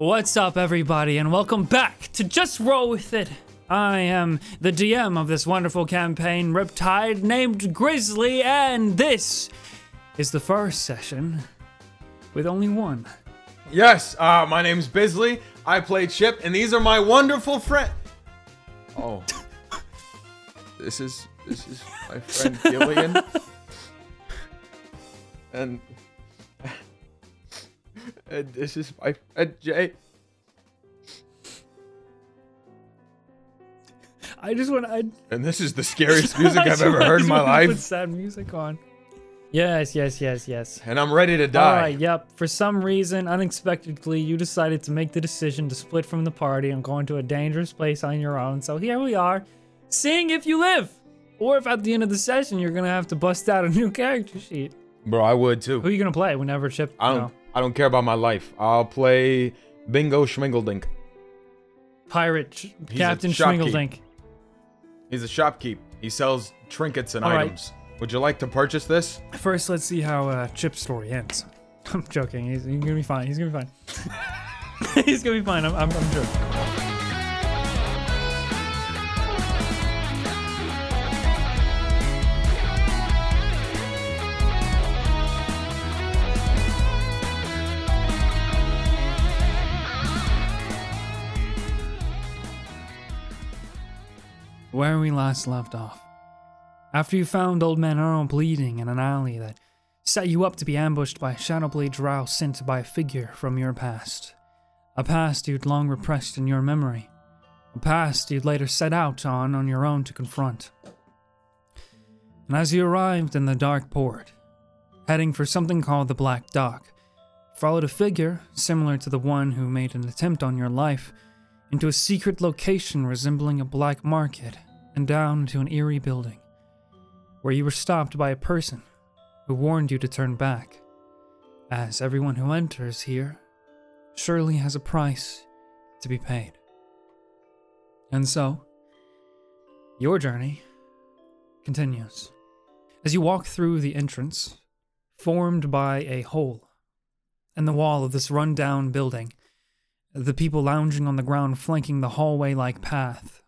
What's up, everybody, and welcome back to Just Roll With It. I am the DM of this wonderful campaign, Riptide, named Grizzly, and this is the first session with only one. Yes, uh, my name's Bizly. I play Chip, and these are my wonderful friend. Oh, this is this is my friend Gillion, and and this is my friend Jay. I just want to. And this is the scariest music I've ever heard in my life. Put sad music on. Yes, yes, yes, yes. And I'm ready to die. right, yep. For some reason, unexpectedly, you decided to make the decision to split from the party and go into a dangerous place on your own. So here we are, seeing if you live, or if at the end of the session you're gonna have to bust out a new character sheet. Bro, I would too. Who are you gonna play whenever Chip? I don't. no, I don't care about my life. I'll play Bingo Schmingledink. pirate a Captain. Schmingledink. He's a shopkeep. He sells trinkets and All right. items. Would you like to purchase this? First, let's see how uh, Chip's story ends. I'm joking. He's, he's gonna be fine. He's gonna be fine. he's gonna be fine. I'm, I'm, I'm joking. Where we last left off. After you found Old Man Earl bleeding in an alley that set you up to be ambushed by Shadowblade drow sent by a figure from your past. A past you'd long repressed in your memory. A past you'd later set out on on your own to confront. And as you arrived in the Dark Port, heading for something called the Black Dock, followed a figure similar to the one who made an attempt on your life into a secret location resembling a black market and down into an eerie building where you were stopped by a person who warned you to turn back, as everyone who enters here surely has a price to be paid. And so, your journey continues. As you walk through the entrance, formed by a hole in the wall of this rundown building, the people lounging on the ground flanking the hallway like path,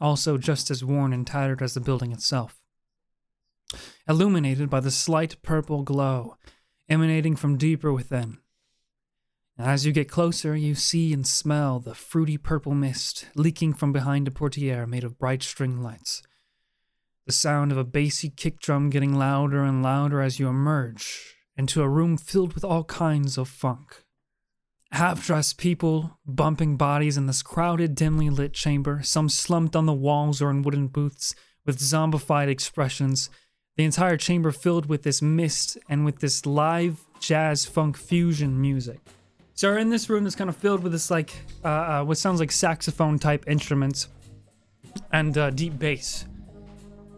also just as worn and tattered as the building itself illuminated by the slight purple glow emanating from deeper within. As you get closer, you see and smell the fruity purple mist leaking from behind a portiere made of bright string lights. The sound of a bassy kick drum getting louder and louder as you emerge into a room filled with all kinds of funk. Half dressed people bumping bodies in this crowded, dimly lit chamber, some slumped on the walls or in wooden booths with zombified expressions the entire chamber filled with this mist and with this live jazz funk fusion music. So we're in this room that's kind of filled with this like uh, uh, what sounds like saxophone type instruments and uh, deep bass.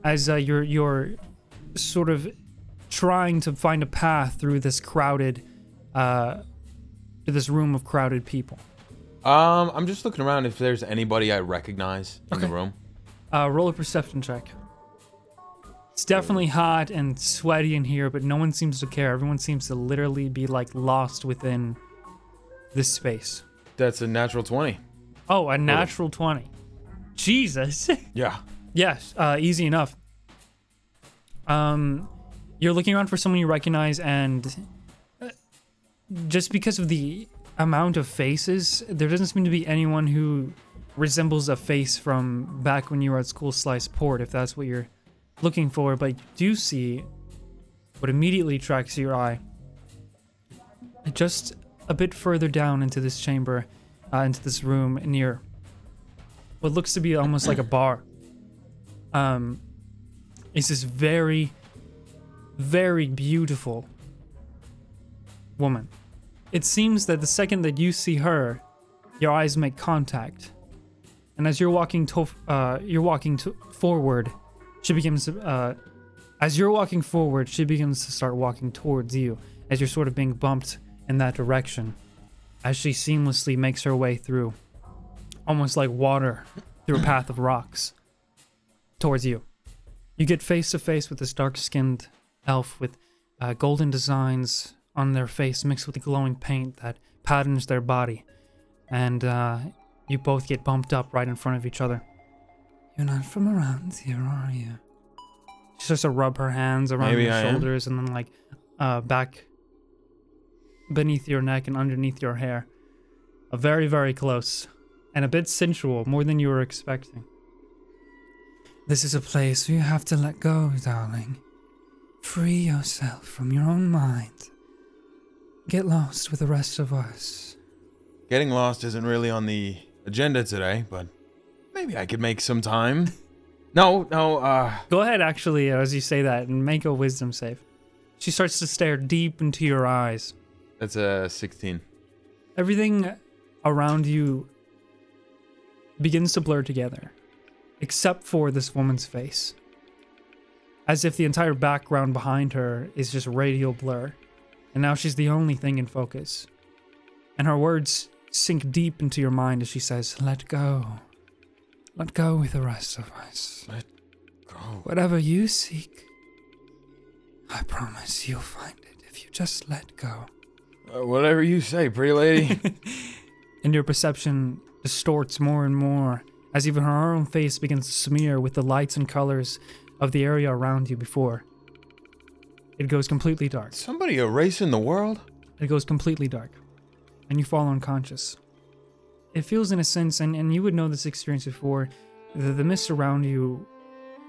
As uh, you're you're sort of trying to find a path through this crowded, uh, to this room of crowded people. Um, I'm just looking around if there's anybody I recognize in Okay. the room. Uh, roll a perception check. It's definitely hot and sweaty in here, but no one seems to care. Everyone seems to literally be like lost within this space. That's a natural 20. Oh, a natural 20. Jesus. Yeah. yes, uh, easy enough. Um, you're looking around for someone you recognize, and just because of the amount of faces, there doesn't seem to be anyone who resembles a face from back when you were at school Slice Port, if that's what you're looking for. But you do see what immediately attracts your eye. Just a bit further down into this chamber, uh, into this room near what looks to be almost like a bar. Um, is this very, very beautiful woman. It seems that the second that you see her, your eyes make contact, and as you're walking to, uh, you're walking to, forward, she begins. Uh, as you're walking forward, she begins to start walking towards you as you're sort of being bumped in that direction. As she seamlessly makes her way through, almost like water through a path of rocks, towards you. You get face to face with this dark skinned elf with uh, golden designs on their face mixed with the glowing paint that patterns their body. and uh, you both get bumped up right in front of each other. You're not from around here, are you? She starts to rub her hands around Maybe your I am. shoulders and then like uh, back beneath your neck and underneath your hair. Uh, very, very close. And a bit sensual, more than you were expecting. This is a place where you have to let go, darling. Free yourself from your own mind. Get lost with the rest of us. Getting lost isn't really on the agenda today, but maybe I could make some time. No, no, uh, Go ahead, actually, as you say that, and make a wisdom save. She starts to stare deep into your eyes. that's a 16. Everything around you begins to blur together, except for this woman's face. As if the entire background behind her is just radial blur, and now she's the only thing in focus. And her words sink deep into your mind as she says, Let go. Let go with the rest of us. Let go. Whatever you seek, I promise you'll find it if you just let go. Uh, whatever you say, pretty lady. and your perception distorts more and more as even her own face begins to smear with the lights and colors of the area around you before. It goes completely dark. Somebody erasing the world? It goes completely dark. And you fall unconscious. It feels, in a sense, and, and you would know this experience before, the, the mist around you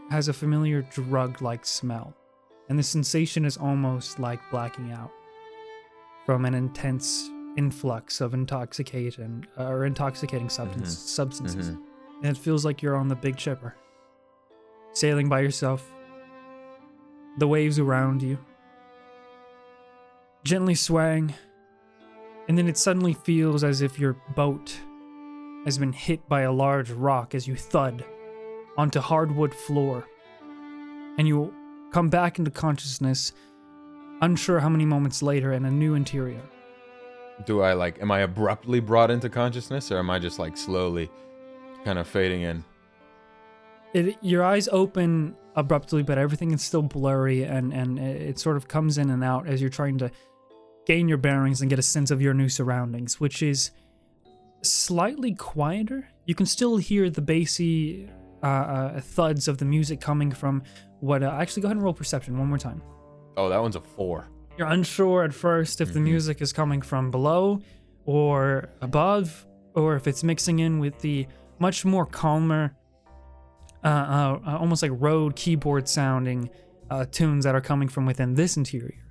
has a familiar drug like smell. And the sensation is almost like blacking out from an intense influx of intoxication or intoxicating substance, substances. Mhm. And it feels like you're on the big chipper, sailing by yourself, the waves around you, gently swaying, and then it suddenly feels as if your boat has been hit by a large rock as you thud onto hardwood floor. And you come back into consciousness, unsure how many moments later, in a new interior. Do I like, am I abruptly brought into consciousness or am I just like slowly kind of fading in? It, your eyes open abruptly, but everything is still blurry, and, and it sort of comes in and out as you're trying to gain your bearings and get a sense of your new surroundings, which is slightly quieter. You can still hear the bassy uh, uh, thuds of the music coming from what. Uh, actually, go ahead and roll perception one more time. Oh, that one's a four. You're unsure at first if the Mhm. music is coming from below or above, or if it's mixing in with the much more calmer, uh, uh, uh, almost like Rhodes keyboard sounding uh, tunes that are coming from within this interior.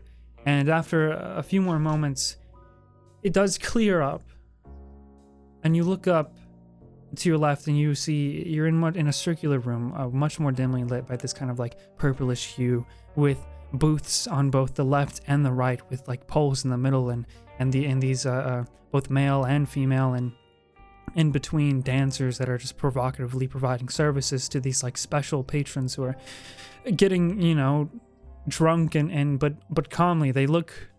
And after a few more moments, it does clear up, and you look up to your left and you see you're in in a circular room, uh, much more dimly lit by this kind of like purplish hue, with booths on both the left and the right, with like poles in the middle and and the and these uh, uh, both male and female and in between dancers that are just provocatively providing services to these like special patrons who are getting you know drunk and and but but calmly. They look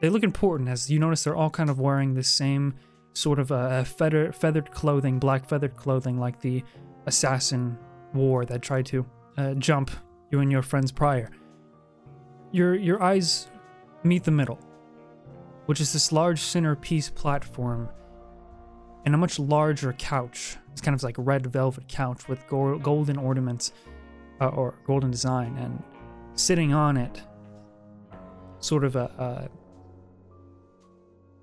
they look important. As you notice they're all kind of wearing the same sort of uh, feather, feathered clothing black feathered clothing like the assassin war that tried to uh, jump you and your friends prior. Your your eyes meet the middle which is this large centerpiece platform and a much larger couch. It's kind of like a red velvet couch with go- golden ornaments uh, or golden design, and sitting on it, sort of a, a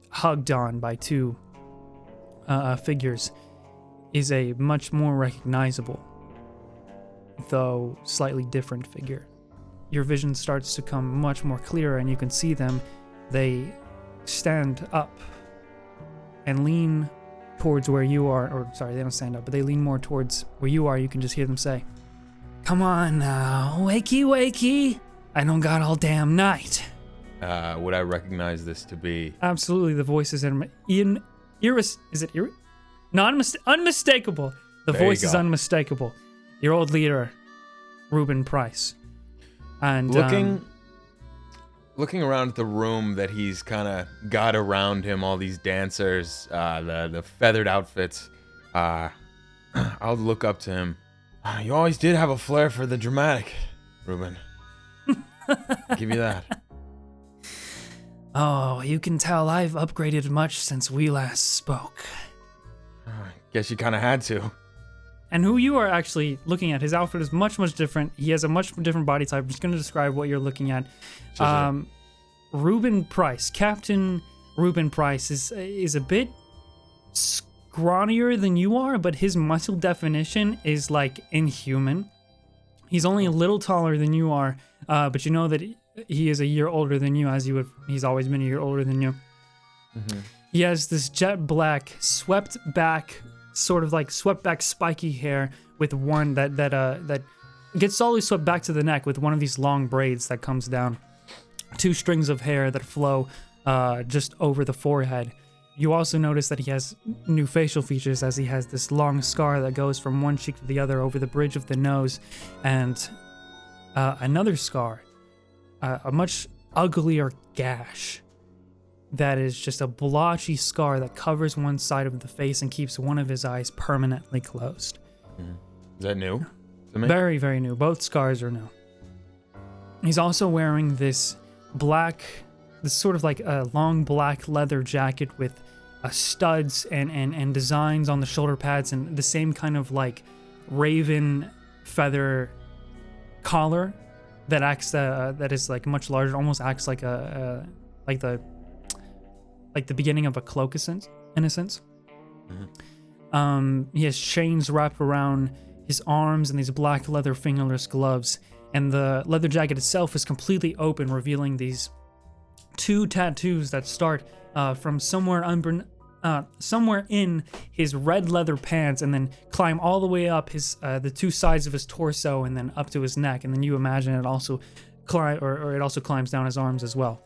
hugged on by two uh, uh, figures, is a much more recognizable, though slightly different figure. Your vision starts to come much more clear, and you can see them. They stand up and lean towards where you are, or sorry, they don't stand up, but they lean more towards where you are. You can just hear them say, Come on now, wakey, wakey. I don't got all damn night. Uh, would I recognize this to be? Absolutely, the voice is in, in iris. Is it iris? non unmistakable? The There voice is unmistakable. Your old leader, Reuben Price. And looking um, looking around at the room that he's kind of got around him all these dancers uh, the the feathered outfits uh, i'll look up to him "Ah, you always did have a flair for the dramatic ruben give you that Oh, you can tell I've upgraded much since we last spoke. Guess you kind of had to. And who you are actually looking at, his outfit is much, much different. He has a much different body type. I'm just going to describe what you're looking at. Um, Reuben Price, Captain Reuben Price, is is a bit scrawnier than you are, but his muscle definition is like inhuman. He's only a little taller than you are, uh, but you know that he is a year older than you, as you would. He's always been a year older than you. He has this jet black, swept back, sort of like swept back spiky hair with one that that uh that gets slowly swept back to the neck with one of these long braids that comes down. Two strings of hair that flow uh, just over the forehead. You also notice that he has new facial features as he has this long scar that goes from one cheek to the other over the bridge of the nose, and uh, another scar, uh, a much uglier gash that is just a blotchy scar that covers one side of the face and keeps one of his eyes permanently closed. Is that new? To me? Very, very new. Both scars are new. He's also wearing this black, this sort of like a long black leather jacket with uh, studs and, and, and designs on the shoulder pads and the same kind of like raven feather collar that acts uh, that is like much larger, almost acts like a, a like the like the beginning of a cloak, in a sense. Um, he has chains wrapped around his arms and these black leather fingerless gloves, and the leather jacket itself is completely open, revealing these two tattoos that start uh, from somewhere unbur- uh, somewhere in his red leather pants, and then climb all the way up his uh, the two sides of his torso, and then up to his neck, and then you imagine it also climb or, or it also climbs down his arms as well,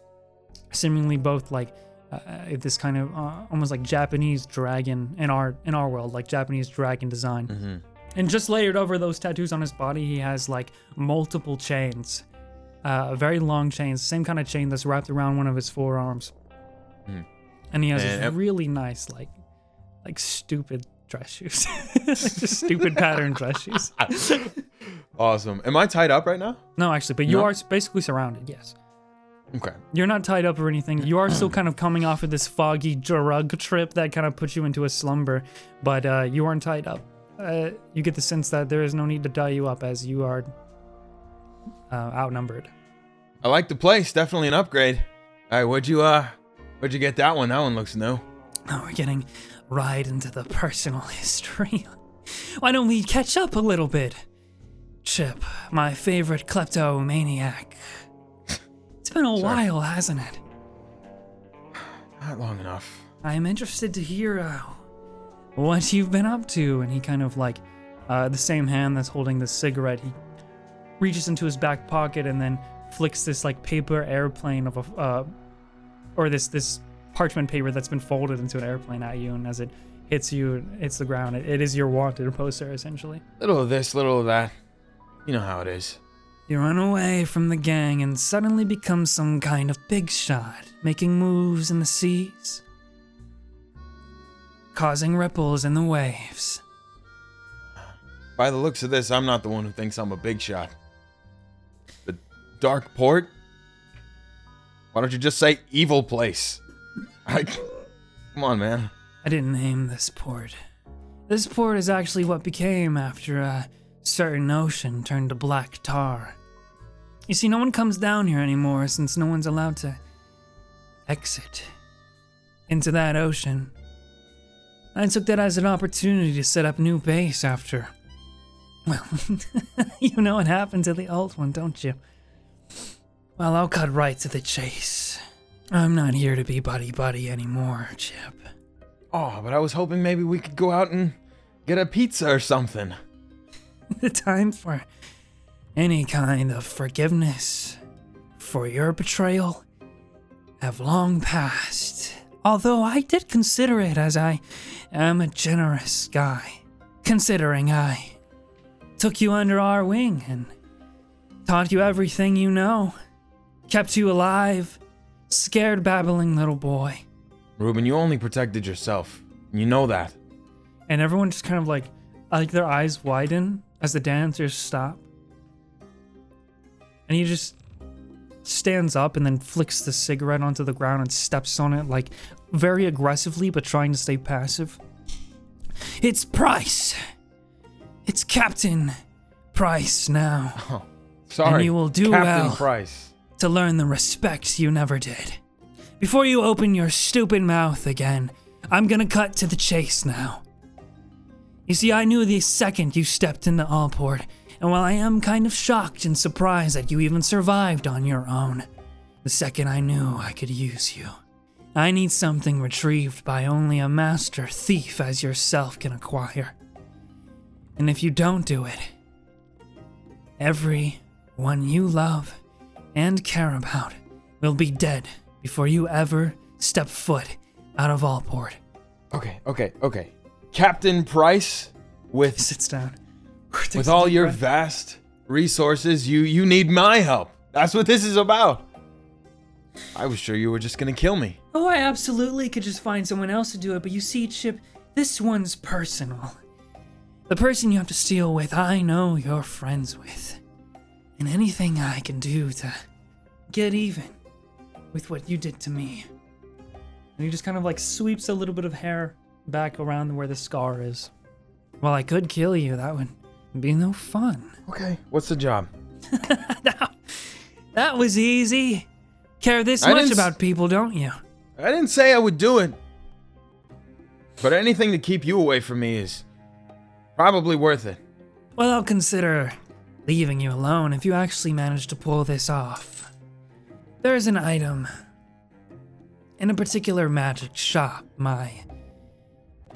seemingly both like uh, this kind of uh, almost like Japanese dragon in our in our world, like Japanese dragon design. And just layered over those tattoos on his body, he has like multiple chains, uh, very long chains, same kind of chain that's wrapped around one of his forearms. And he has And this ev- really nice, like, like stupid dress shoes, like just stupid pattern dress shoes. Awesome. Am I tied up right now? No, actually, but you No? are basically surrounded. Yes. Okay. You're not tied up or anything. You are still kind of coming off of this foggy drug trip that kind of puts you into a slumber, but uh, you aren't tied up. Uh, you get the sense that there is no need to tie you up as you are uh, outnumbered. I like the place. Definitely an upgrade. All right, where'd you uh, where'd you get that one? That one looks new. Now we're getting right into the personal history. Why don't we catch up a little bit? Chip, my favorite kleptomaniac. It's been a Sure. while, hasn't it? Not long enough. I'm interested to hear uh, what you've been up to. And he kind of like, uh, the same hand that's holding the cigarette, he reaches into his back pocket and then flicks this like paper airplane of a, uh, or this this parchment paper that's been folded into an airplane at you. And as it hits you, hits the ground, it, it is your wanted poster essentially. Little of this, little of that. You know how it is. You run away from the gang and suddenly become some kind of big shot, making moves in the seas, causing ripples in the waves. By the looks of this, I'm not the one who thinks I'm a big shot. The dark port? Why don't you just say evil place? I, come on, man. I didn't name this port. This port is actually what became after a certain ocean turned to black tar. You see, no one comes down here anymore since no one's allowed to exit into that ocean. I took that as an opportunity to set up new base after. Well, you know what happened to the old one, don't you? Well, I'll cut right to the chase. I'm not here to be buddy buddy anymore, Chip. Oh, but I was hoping maybe we could go out and get a pizza or something. the time for any kind of forgiveness for your betrayal have long passed. Although I did consider it as I am a generous guy, considering I took you under our wing and taught you everything you know, kept you alive, scared babbling little boy. Ruben, you only protected yourself. You know that. and everyone just kind of like like their eyes widen as the dancers stop and he just stands up and then flicks the cigarette onto the ground and steps on it, like very aggressively, but trying to stay passive. It's Price. It's Captain Price now. Oh, sorry. And you will do Captain well. Price. to learn the respect you never did. Before you open your stupid mouth again, I'm gonna cut to the chase now. You see, I knew the second you stepped into Allport, and while I am kind of shocked and surprised that you even survived on your own, the second I knew I could use you. I need something retrieved by only a master thief as yourself can acquire. And if you don't do it, everyone you love and care about will be dead before you ever step foot out of Allport. Okay, okay, okay. Captain Price, with Sits down. with all your vast resources, you you need my help. That's what this is about. I was sure you were just gonna kill me. Oh, I absolutely could just find someone else to do it, but you see, Chip, this one's personal. The person you have to steal with, I know you're friends with. And anything I can do to get even with what you did to me. And he just kind of like sweeps a little bit of hair back around where the scar is. Well, I could kill you, that would be no fun. Okay, what's the job? That was easy. Care this I much didn't s- about people, don't you? I didn't say I would do it. But anything to keep you away from me is probably worth it. Well, I'll consider leaving you alone if you actually manage to pull this off. There's an item in a particular magic shop my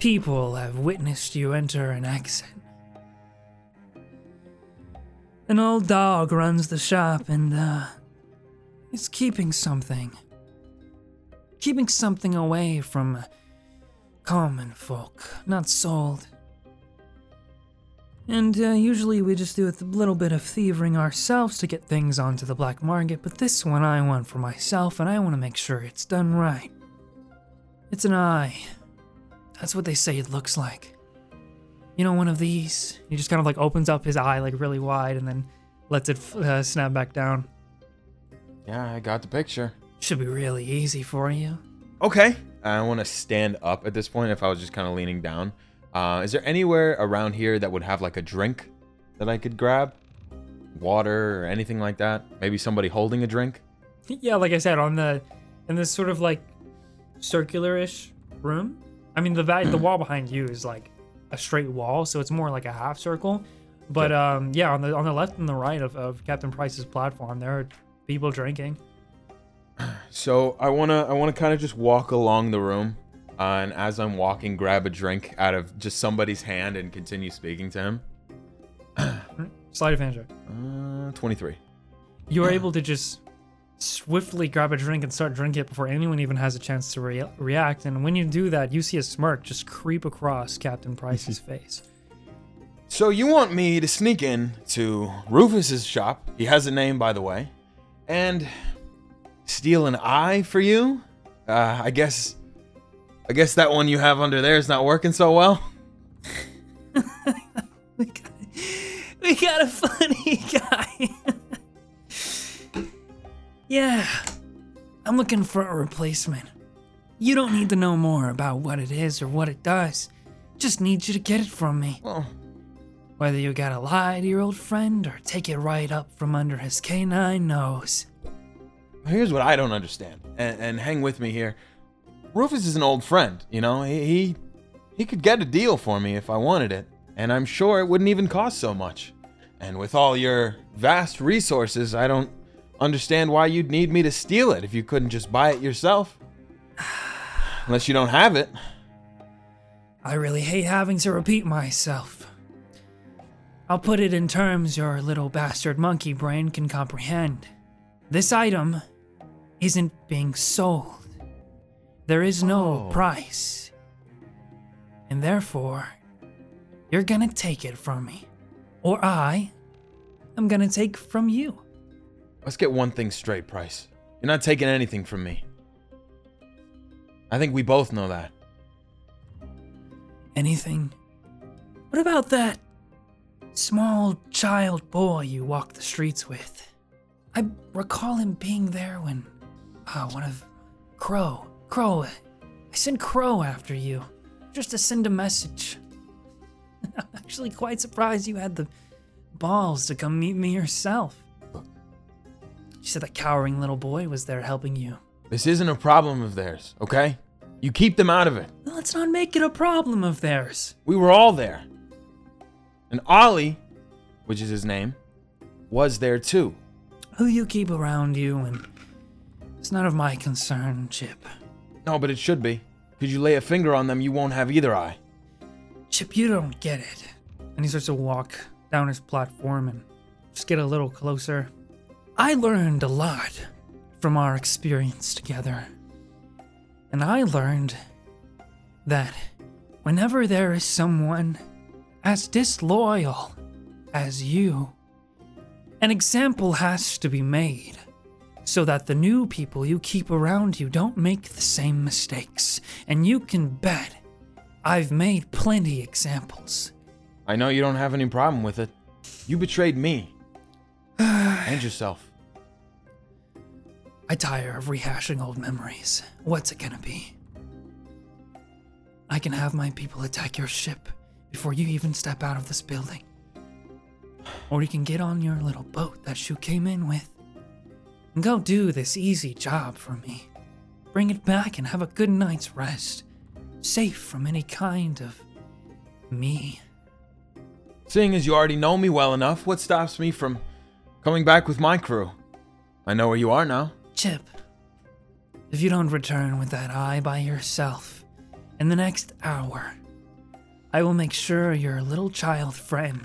people have witnessed you enter and exit. An old dog runs the shop and, uh, is keeping something. Keeping something away from common folk, not sold. And uh, usually we just do a little bit of thieving ourselves to get things onto the black market, but this one I want for myself and I want to make sure it's done right. It's an eye. That's what they say it looks like. You know, one of these. He just kind of like opens up his eye like really wide and then lets it uh, snap back down. Yeah, I got the picture. Should be really easy for you. Okay. I want to stand up at this point if I was just kind of leaning down. Uh, is there anywhere around here that would have like a drink that I could grab? Water or anything like that? Maybe somebody holding a drink? Yeah, like I said, on the in this sort of like circular-ish room. I mean, the the wall behind you is like a straight wall, so it's more like a half circle. But um, yeah, on the on the left and the right of, of Captain Price's platform, there are people drinking. So I wanna I wanna kind of just walk along the room, uh, and as I'm walking, grab a drink out of just somebody's hand and continue speaking to him. Sleight of hand check. Uh, 23. You are able to just swiftly grab a drink and start drinking it before anyone even has a chance to rea- react. And when you do that, you see a smirk just creep across Captain Price's face. So you want me to sneak in to Rufus's shop? He has a name, by the way, and steal an eye for you? Uh, I guess, I guess that one you have under there is not working so well. We got, we got a funny guy. Yeah, I'm looking for a replacement. You don't need to know more about what it is or what it does. Just need you to get it from me. Well, Whether you gotta lie to your old friend or take it right up from under his canine nose. here's what I don't understand, and, and hang with me here. Rufus is an old friend, you know. He, he he could get a deal for me if I wanted it, and I'm sure it wouldn't even cost so much. And with all your vast resources, I don't understand why you'd need me to steal it if you couldn't just buy it yourself. Unless you don't have it. I really hate having to repeat myself. I'll put it in terms your little bastard monkey brain can comprehend. This item isn't being sold. There is no Oh. price. And therefore, you're gonna take it from me. Or I am gonna take from you. Let's get one thing straight, Price. You're not taking anything from me. I think we both know that. Anything? What about that small child boy you walk the streets with? I recall him being there when uh, one of Crow, Crow, I sent Crow after you, just to send a message. I'm actually quite surprised you had the balls to come meet me yourself. You said that cowering little boy was there helping you. This isn't a problem of theirs, okay? You keep them out of it. Let's not make it a problem of theirs. We were all there. And Ollie, which is his name, was there too. Who you keep around you, and it's none of my concern, Chip. No, but it should be. Could you lay a finger on them, you won't have either eye. Chip, you don't get it. And he starts to walk down his platform and just get a little closer. I learned a lot from our experience together. And I learned that whenever there is someone as disloyal as you, an example has to be made so that the new people you keep around you don't make the same mistakes. And you can bet I've made plenty examples. I know you don't have any problem with it. You betrayed me. and yourself. I tire of rehashing old memories. What's it gonna be? I can have my people attack your ship before you even step out of this building. Or you can get on your little boat that you came in with and go do this easy job for me. Bring it back and have a good night's rest, safe from any kind of me. Seeing as you already know me well enough, what stops me from coming back with my crew? I know where you are now. Chip, if you don't return with that eye by yourself in the next hour, I will make sure your little child friend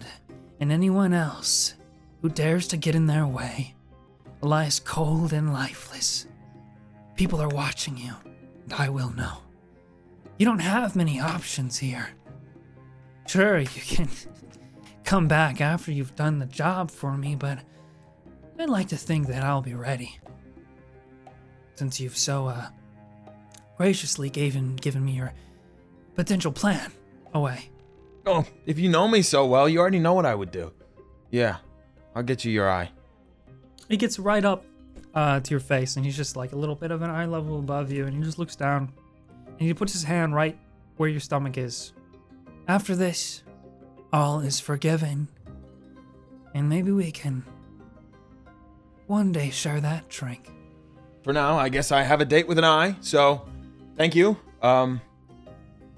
and anyone else who dares to get in their way lies cold and lifeless. People are watching you, and I will know. You don't have many options here. Sure, you can come back after you've done the job for me, but I'd like to think that I'll be ready. Since you've so, uh, graciously given, given me your potential plan away. Oh, if you know me so well, you already know what I would do. Yeah, I'll get you your eye. He gets right up uh, to your face, and he's just like a little bit of an eye level above you, and he just looks down, and he puts his hand right where your stomach is. After this, all is forgiven, and maybe we can one day share that drink. For now, I guess I have a date with an eye, so thank you. Um,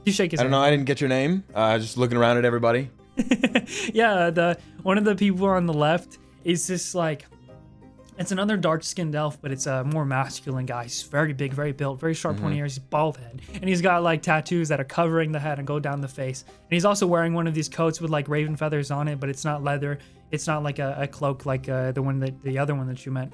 You shake his head. I don't hand. know, I didn't get your name. Uh, just looking around at everybody. yeah, the one of the people on the left is this like it's another dark skinned elf, but it's a more masculine guy. He's very big, very built, very sharp pointy ears, he's bald head. And he's got like tattoos that are covering the head and go down the face. And he's also wearing one of these coats with like raven feathers on it, but it's not leather. It's not like a, a cloak like uh, the one that the other one that you met.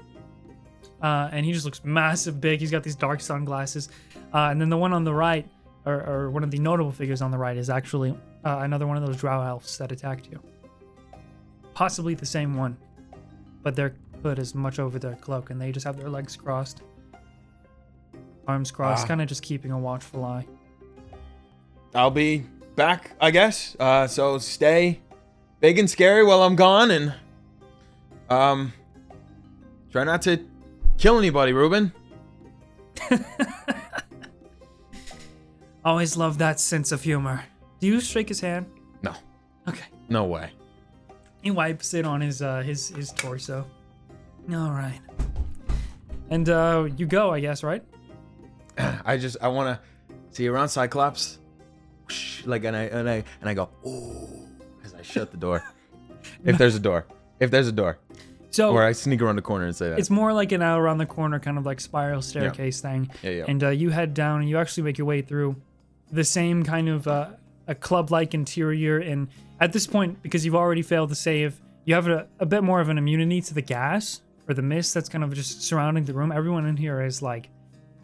Uh, and he just looks massive, big. He's got these dark sunglasses. Uh, and then the one on the right, or, or one of the notable figures on the right, is actually uh, another one of those drow elves that attacked you. Possibly the same one, but their hood is much over their cloak, and they just have their legs crossed, arms crossed, Ah. kind of just keeping a watchful eye. I'll be back, I guess. Uh, so stay big and scary while I'm gone, and um, try not to kill anybody, Ruben. Always love that sense of humor. Do you shake his hand? No, Okay. no way. He wipes it on his uh, his his torso. All right. And uh, you go, I guess, right? I just I want to see you around Cyclops, Whoosh, like and I and I and I go ooh as I shut the door. if there's a door, if there's a door, So or I sneak around the corner and say that. it's more like an out around the corner, kind of like spiral staircase thing. Yeah, yeah. And uh, you head down, and you actually make your way through the same kind of uh, a club-like interior. And at this point, because you've already failed to save, you have a, a bit more of an immunity to the gas or the mist that's kind of just surrounding the room. Everyone in here is like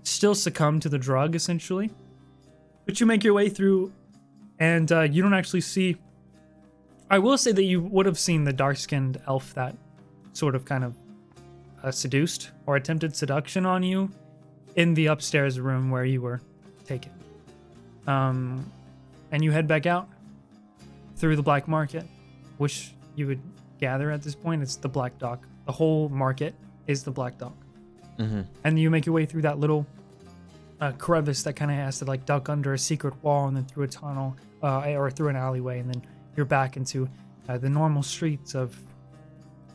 still succumbed to the drug, essentially. But you make your way through, and uh, you don't actually see. I will say that you would have seen the dark-skinned elf that sort of kind of uh, seduced or attempted seduction on you in the upstairs room where you were taken. Um, and you head back out through the black market, which you would gather at this point. It's the black dock. The whole market is the Black dock. Mm-hmm. and you make your way through that little uh, crevice that kind of has to like duck under a secret wall and then through a tunnel uh, or through an alleyway and then you're back into uh, the normal streets of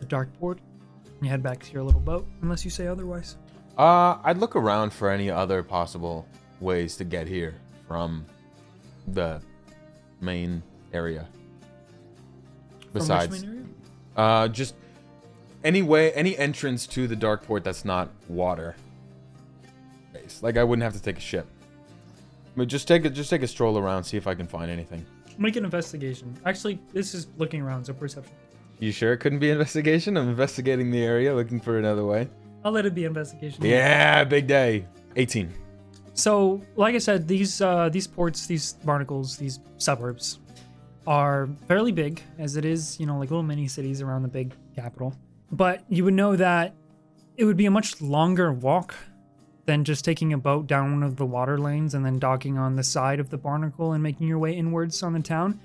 the dark port and you head back to your little boat unless you say otherwise Uh, I'd look around for any other possible ways to get here from the main area. Besides, main area? uh, just any way, any entrance to the dark port that's not water. Base. Like I wouldn't have to take a ship. But just take a just take a stroll around, see if I can find anything. make an investigation actually this is looking around so perception You sure it couldn't be investigation? I'm investigating the area, looking for another way. i'll let it be investigation Yeah, big day. 18. So, like I said, these uh, these ports, these barnacles, these suburbs are fairly big, as it is, you know, like little mini cities around the big capital. But you would know that it would be a much longer walk than just taking a boat down one of the water lanes and then docking on the side of the barnacle and making your way inwards on the town.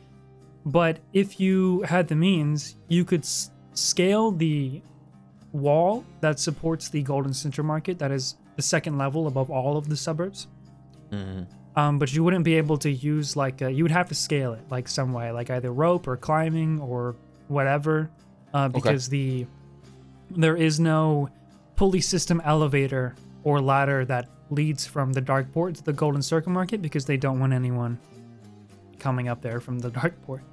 But if you had the means, you could s- scale the wall that supports the Golden Center Market, that is the second level above all of the suburbs. Mm-hmm. Um, but you wouldn't be able to use like a, you would have to scale it like some way, like either rope or climbing or whatever, uh, because the there is no pulley system elevator or ladder that leads from the dark port to the Golden Circle Market because they don't want anyone coming up there from the dark port.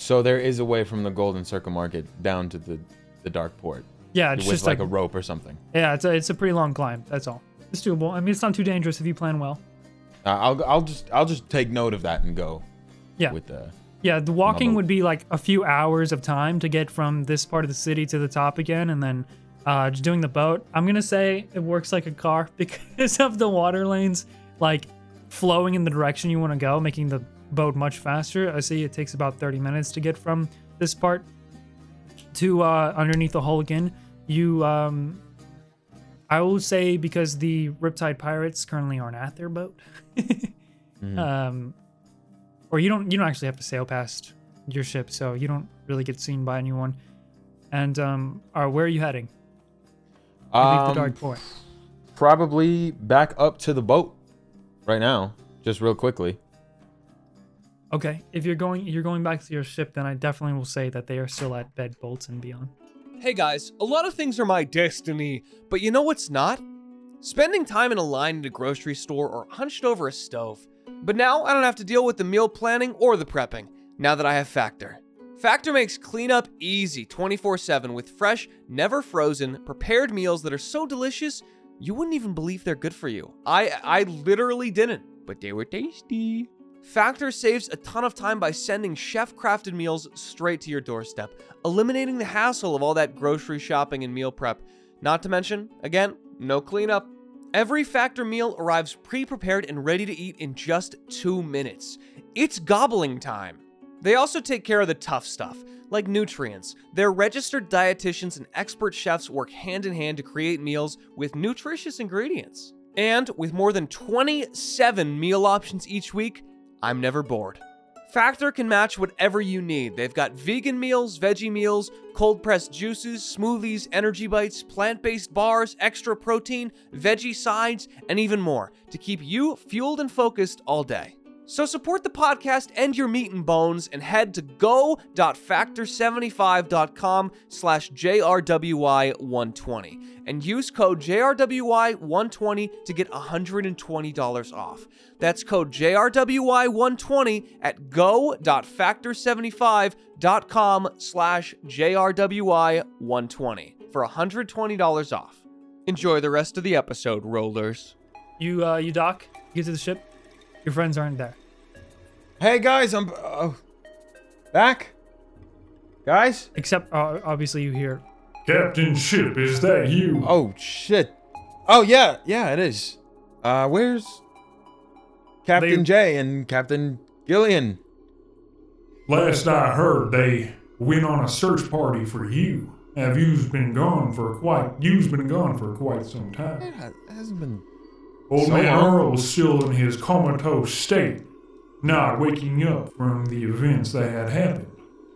So there is a way from the Golden Circle Market down to the the dark port Yeah, it's with just like, like, a rope or something. yeah, it's a, it's a pretty long climb. That's all. It's doable. I mean, it's not too dangerous if you plan well. Uh, I'll I'll just I'll just take note of that and go. Yeah. With the Yeah, the walking would be like a few hours of time to get from this part of the city to the top again, and then uh, just doing the boat. I'm gonna say it works like a car because of the water lanes, like flowing in the direction you want to go, making the boat much faster. I see it takes about 30 minutes to get from this part to uh, underneath the hull again. You, um, I will say because the Riptide Pirates currently aren't at their boat. Um, or you don't you don't actually have to sail past your ship, so you don't really get seen by anyone. And um, are where are you heading? You leave the um, dark port. probably back up to the boat right now, just real quickly. Okay, if you're going you're going back to your ship, then I definitely will say that they are still at bed bolts and beyond. Hey guys, a lot of things are my destiny, but you know what's not? Spending time in a line at a grocery store or hunched over a stove. But now I don't have to deal with the meal planning or the prepping, now that I have Factor. Factor makes cleanup easy 24 7 with fresh, never frozen, prepared meals that are so delicious you wouldn't even believe they're good for you. I I literally didn't, but they were tasty. Factor saves a ton of time by sending chef crafted meals straight to your doorstep, eliminating the hassle of all that grocery shopping and meal prep. Not to mention, again, no cleanup. Every Factor meal arrives pre prepared and ready to eat in just two minutes. It's gobbling time. They also take care of the tough stuff, like nutrients. Their registered dietitians and expert chefs work hand in hand to create meals with nutritious ingredients. And with more than 27 meal options each week, I'm never bored. Factor can match whatever you need. They've got vegan meals, veggie meals, cold pressed juices, smoothies, energy bites, plant based bars, extra protein, veggie sides, and even more to keep you fueled and focused all day. So support the podcast and your meat and bones and head to go.factor75.com slash JRWI120 and use code JRWI120 to get $120 off. That's code JRWI120 at go.factor75.com slash JRWI120 for $120 off. Enjoy the rest of the episode, rollers. You uh you dock, get to the ship, your friends aren't there. Hey guys, I'm uh, back. Guys? Except uh, obviously you hear Captain Ship, is that you? Oh shit. Oh yeah, yeah, it is. Uh, where's Captain They- J and Captain Gillion? Last I heard, they went on a search party for you. Have you's been gone for quite you's been gone for quite some time. It hasn't been. Old So man long. Earl's still in his comatose state, not waking up from the events that had happened.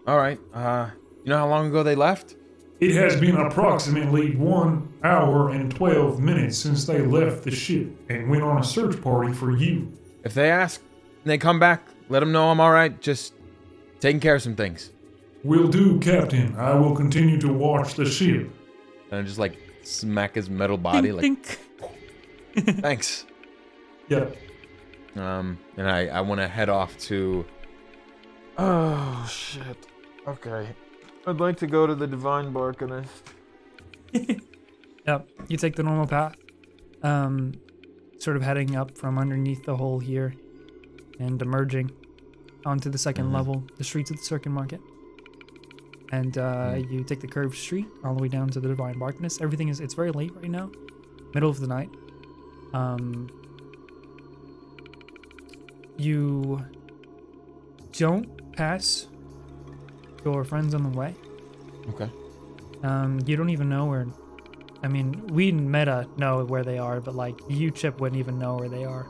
All right. Uh, you know how long ago they left? It has been approximately one hour and 12 minutes since they left the ship and went on a search party for you. If they ask and they come back, let them know I'm all right. Just taking care of some things. Will do, Captain. I will continue to watch the ship. And I just like smack his metal body, like Dink. thanks. Yep. Um, and I I want to head off to. Oh shit. Okay. I'd like to go to the Divine Barkinist. Yep, you take the normal path, um, sort of heading up from underneath the hole here, and emerging onto the 2nd Mhm. level, the streets of the Circuit Market. And uh, you take the curved street all the way down to the Divine Barkinist. Everything is it's very late right now, middle of the night. Um, you don't pass your friends on the way. Okay. Um, you don't even know where. I mean, we and Meta know where they are, but like you, Chip, wouldn't even know where they are,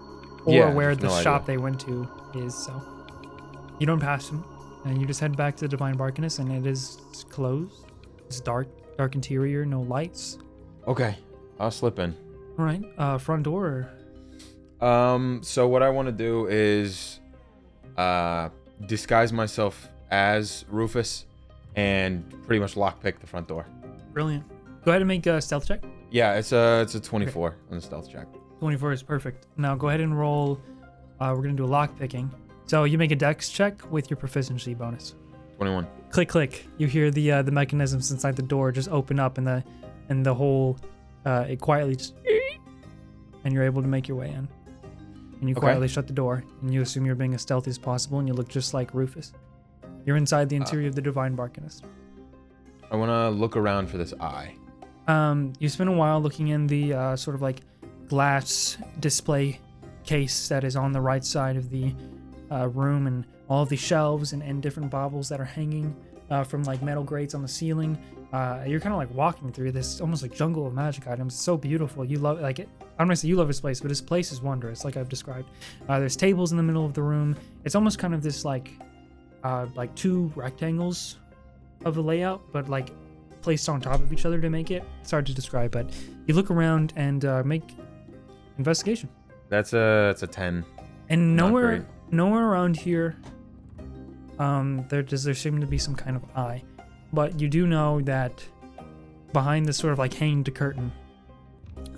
or Yeah, where the no shop idea. they went to is. So you don't pass them, and you just head back to the Divine Barkinist, and it is closed. It's dark, dark interior, no lights. Okay. I'll slip in. All right, uh, front door. Um, so what I want to do is uh disguise myself as Rufus and pretty much lockpick the front door. Brilliant. Go ahead and make a stealth check. Yeah, it's a it's a 24 on the stealth check. 24 is perfect. Now go ahead and roll. Uh, we're gonna do a lock picking. So you make a dex check with your proficiency bonus. 21. click click you hear the uh, the mechanisms inside the door just open up and the and the whole uh, it quietly just and you're able to make your way in and you Okay. quietly shut the door and you assume you're being as stealthy as possible and you look just like rufus you're inside the interior of the divine barkinist I want to look around for this eye. Um, you spend a while looking in the uh, sort of like glass display case that is on the right side of the uh, room and all of the shelves and, and different baubles that are hanging uh, from like metal grates on the ceiling. Uh, you're kind of like walking through this almost like jungle of magic items. It's so beautiful. You love like it. I'm gonna say you love this place, but this place is wondrous, like I've described. Uh, there's tables in the middle of the room. It's almost kind of this like, uh, like two rectangles of a layout, but like placed on top of each other to make it. It's hard to describe, but you look around and uh, make investigation. That's a it's a 10. And Not nowhere, great. nowhere around here, um, there does there seem to be some kind of eye, but you do know that behind this sort of like hanged curtain,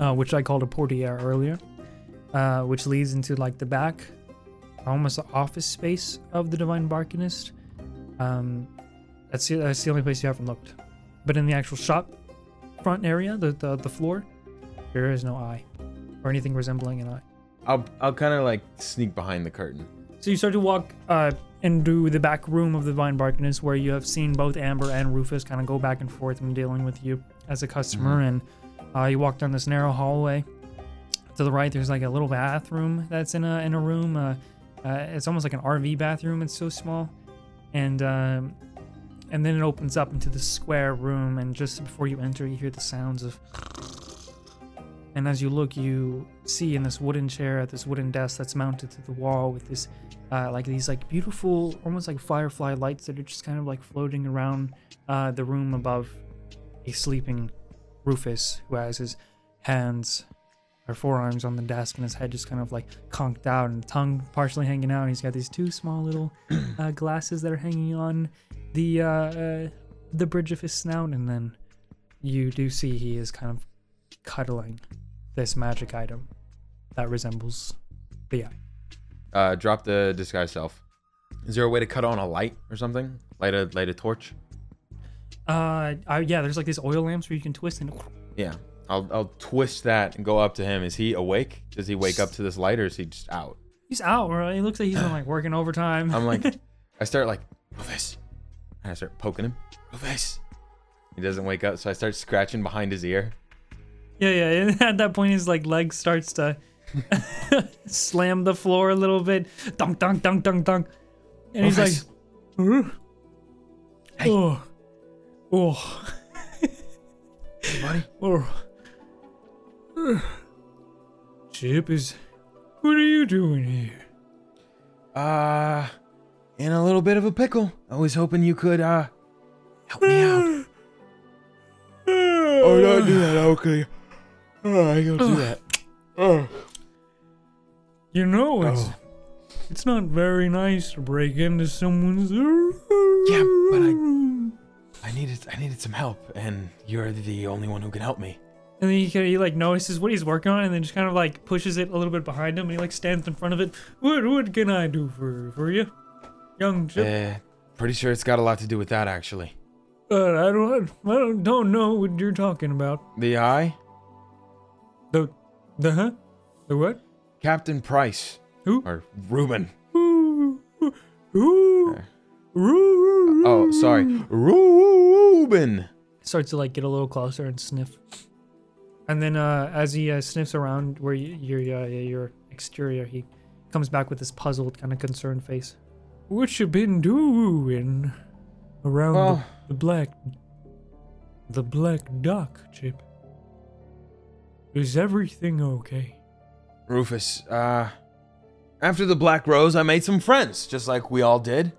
uh, which I called a portiere earlier, uh, which leads into like the back, almost the office space of the Divine Barkinist. Um, that's the, that's the only place you haven't looked, but in the actual shop front area, the the, the floor, there is no eye, or anything resembling an eye. I'll I'll kind of like sneak behind the curtain. So you start to walk uh, into the back room of the Vine Barkinist, where you have seen both Amber and Rufus kind of go back and forth and dealing with you as a customer. And uh, you walk down this narrow hallway. To the right, there's like a little bathroom that's in a in a room. Uh, uh, it's almost like an RV bathroom. It's so small, and um, and then it opens up into the square room. And just before you enter, you hear the sounds of. And as you look, you see in this wooden chair at this wooden desk that's mounted to the wall with this uh, like these like beautiful almost like firefly lights that are just kind of like floating around uh, the room above a sleeping rufus who has his hands or forearms on the desk and his head just kind of like conked out and tongue partially hanging out and he's got these two small little uh, glasses that are hanging on the uh, uh, the bridge of his snout and then you do see he is kind of cuddling this magic item that resembles the eye Uh, drop the disguise self. Is there a way to cut on a light or something? Light a light a torch? Uh, I, yeah, there's like these oil lamps where you can twist and Yeah. I'll I'll twist that and go up to him. Is he awake? Does he wake up to this light or is he just out? he's out, right? He looks like he's been like working overtime. I'm like, I start like, Rufus. And I start poking him. Rufus. He doesn't wake up, so I start scratching behind his ear. yeah, yeah. And at that point, his like leg starts to slam the floor a little bit, dunk, dunk, dunk, dunk, dunk, and he's like, Rufus. "Huh? oh, oh, Hey, buddy. oh. Chip is, what are you doing here? Uh, in a little bit of a pickle. I was hoping you could, uh, help me out. oh, don't do that, okay. Oh, I go do that. Oh. You know, it's Oh. it's not very nice to break into someone's. Yeah, but I needed I needed some help, and you're the only one who can help me. And then he, he like notices what he's working on, and then just kind of like pushes it a little bit behind him, and he like stands in front of it. What what can I do for for you, young chip? Uh, pretty sure it's got a lot to do with that, actually. Uh, I don't I don't, don't know what you're talking about. The eye, The the huh? The what? Captain Price, Who? or Reuben. Ooh, ooh, ooh, Uh, ooh, Oh, sorry, Reuben. starts to like get a little closer and sniff. And then uh, as he uh, sniffs around where you, your uh, your exterior, he comes back with this puzzled, kind of concerned face. What you been doing around Well- the, the black the black dock, Chip? Is everything okay? Rufus, uh, after the Black Rose, I made some friends, just like we all did.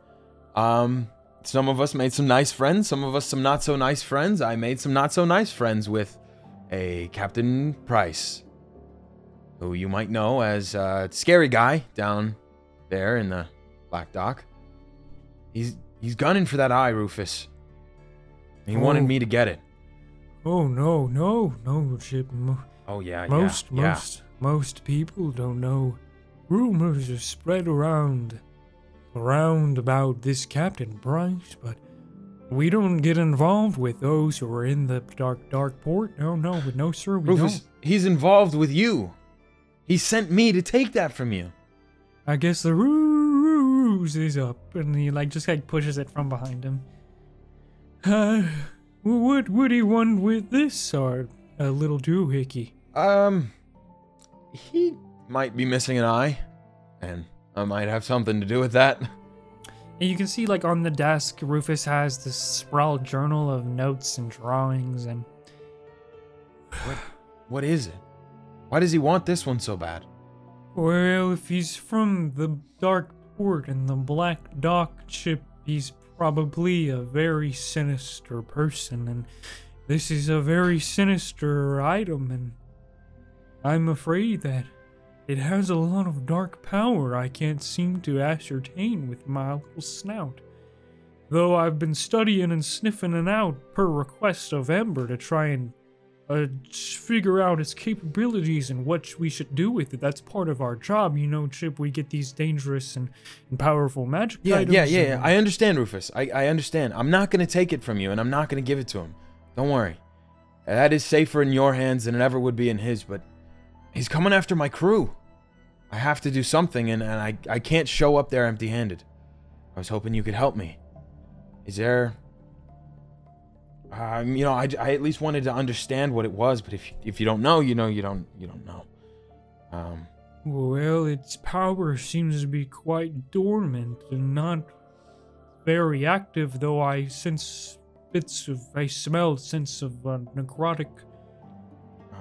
Um, some of us made some nice friends, some of us some not so nice friends. I made some not so nice friends with a Captain Price, who you might know as uh, scary guy down there in the Black Dock. He's he's gunning for that eye, Rufus. He wanted Oh. me to get it. Oh no, no, no, Chip. Mo- Oh yeah, yeah, Most, yeah. most, most people don't know. Rumors are spread around, around about this Captain Price, but we don't get involved with those who are in the dark, dark port. No, no, but no, sir, we Rufus, don't. he's involved with you. He sent me to take that from you. I guess the ruse up, and he like just like pushes it from behind him. Uh, what would he want with this, or a little doohickey? Um, he might be missing an eye, and I might have something to do with that. And you can see, like, on the desk, Rufus has this sprawled journal of notes and drawings, and What, What is it? Why does he want this one so bad? well, if he's from the Dark Port and the Black Dock ship, he's probably a very sinister person, and this is a very sinister item, and I'm afraid that it has a lot of dark power I can't seem to ascertain with my little snout. Though I've been studying and sniffing it out per request of Ember to try and uh, figure out its capabilities and what we should do with it. That's part of our job, you know, Chip. We get these dangerous and, and powerful magic Yeah, items. yeah, yeah, yeah. I understand, Rufus. I, I understand. I'm not gonna take it from you, and I'm not gonna give it to him. Don't worry. That is safer in your hands than it ever would be in his. But he's coming after my crew. I have to do something, and, and I I can't show up there empty-handed. I was hoping you could help me. Is there? Um, you know, I, I at least wanted to understand what it was, but if if you don't know, you know, you don't you don't know. Um, Well, its power seems to be quite dormant and not very active, though I sense bits of, I smell sense of uh, necrotic,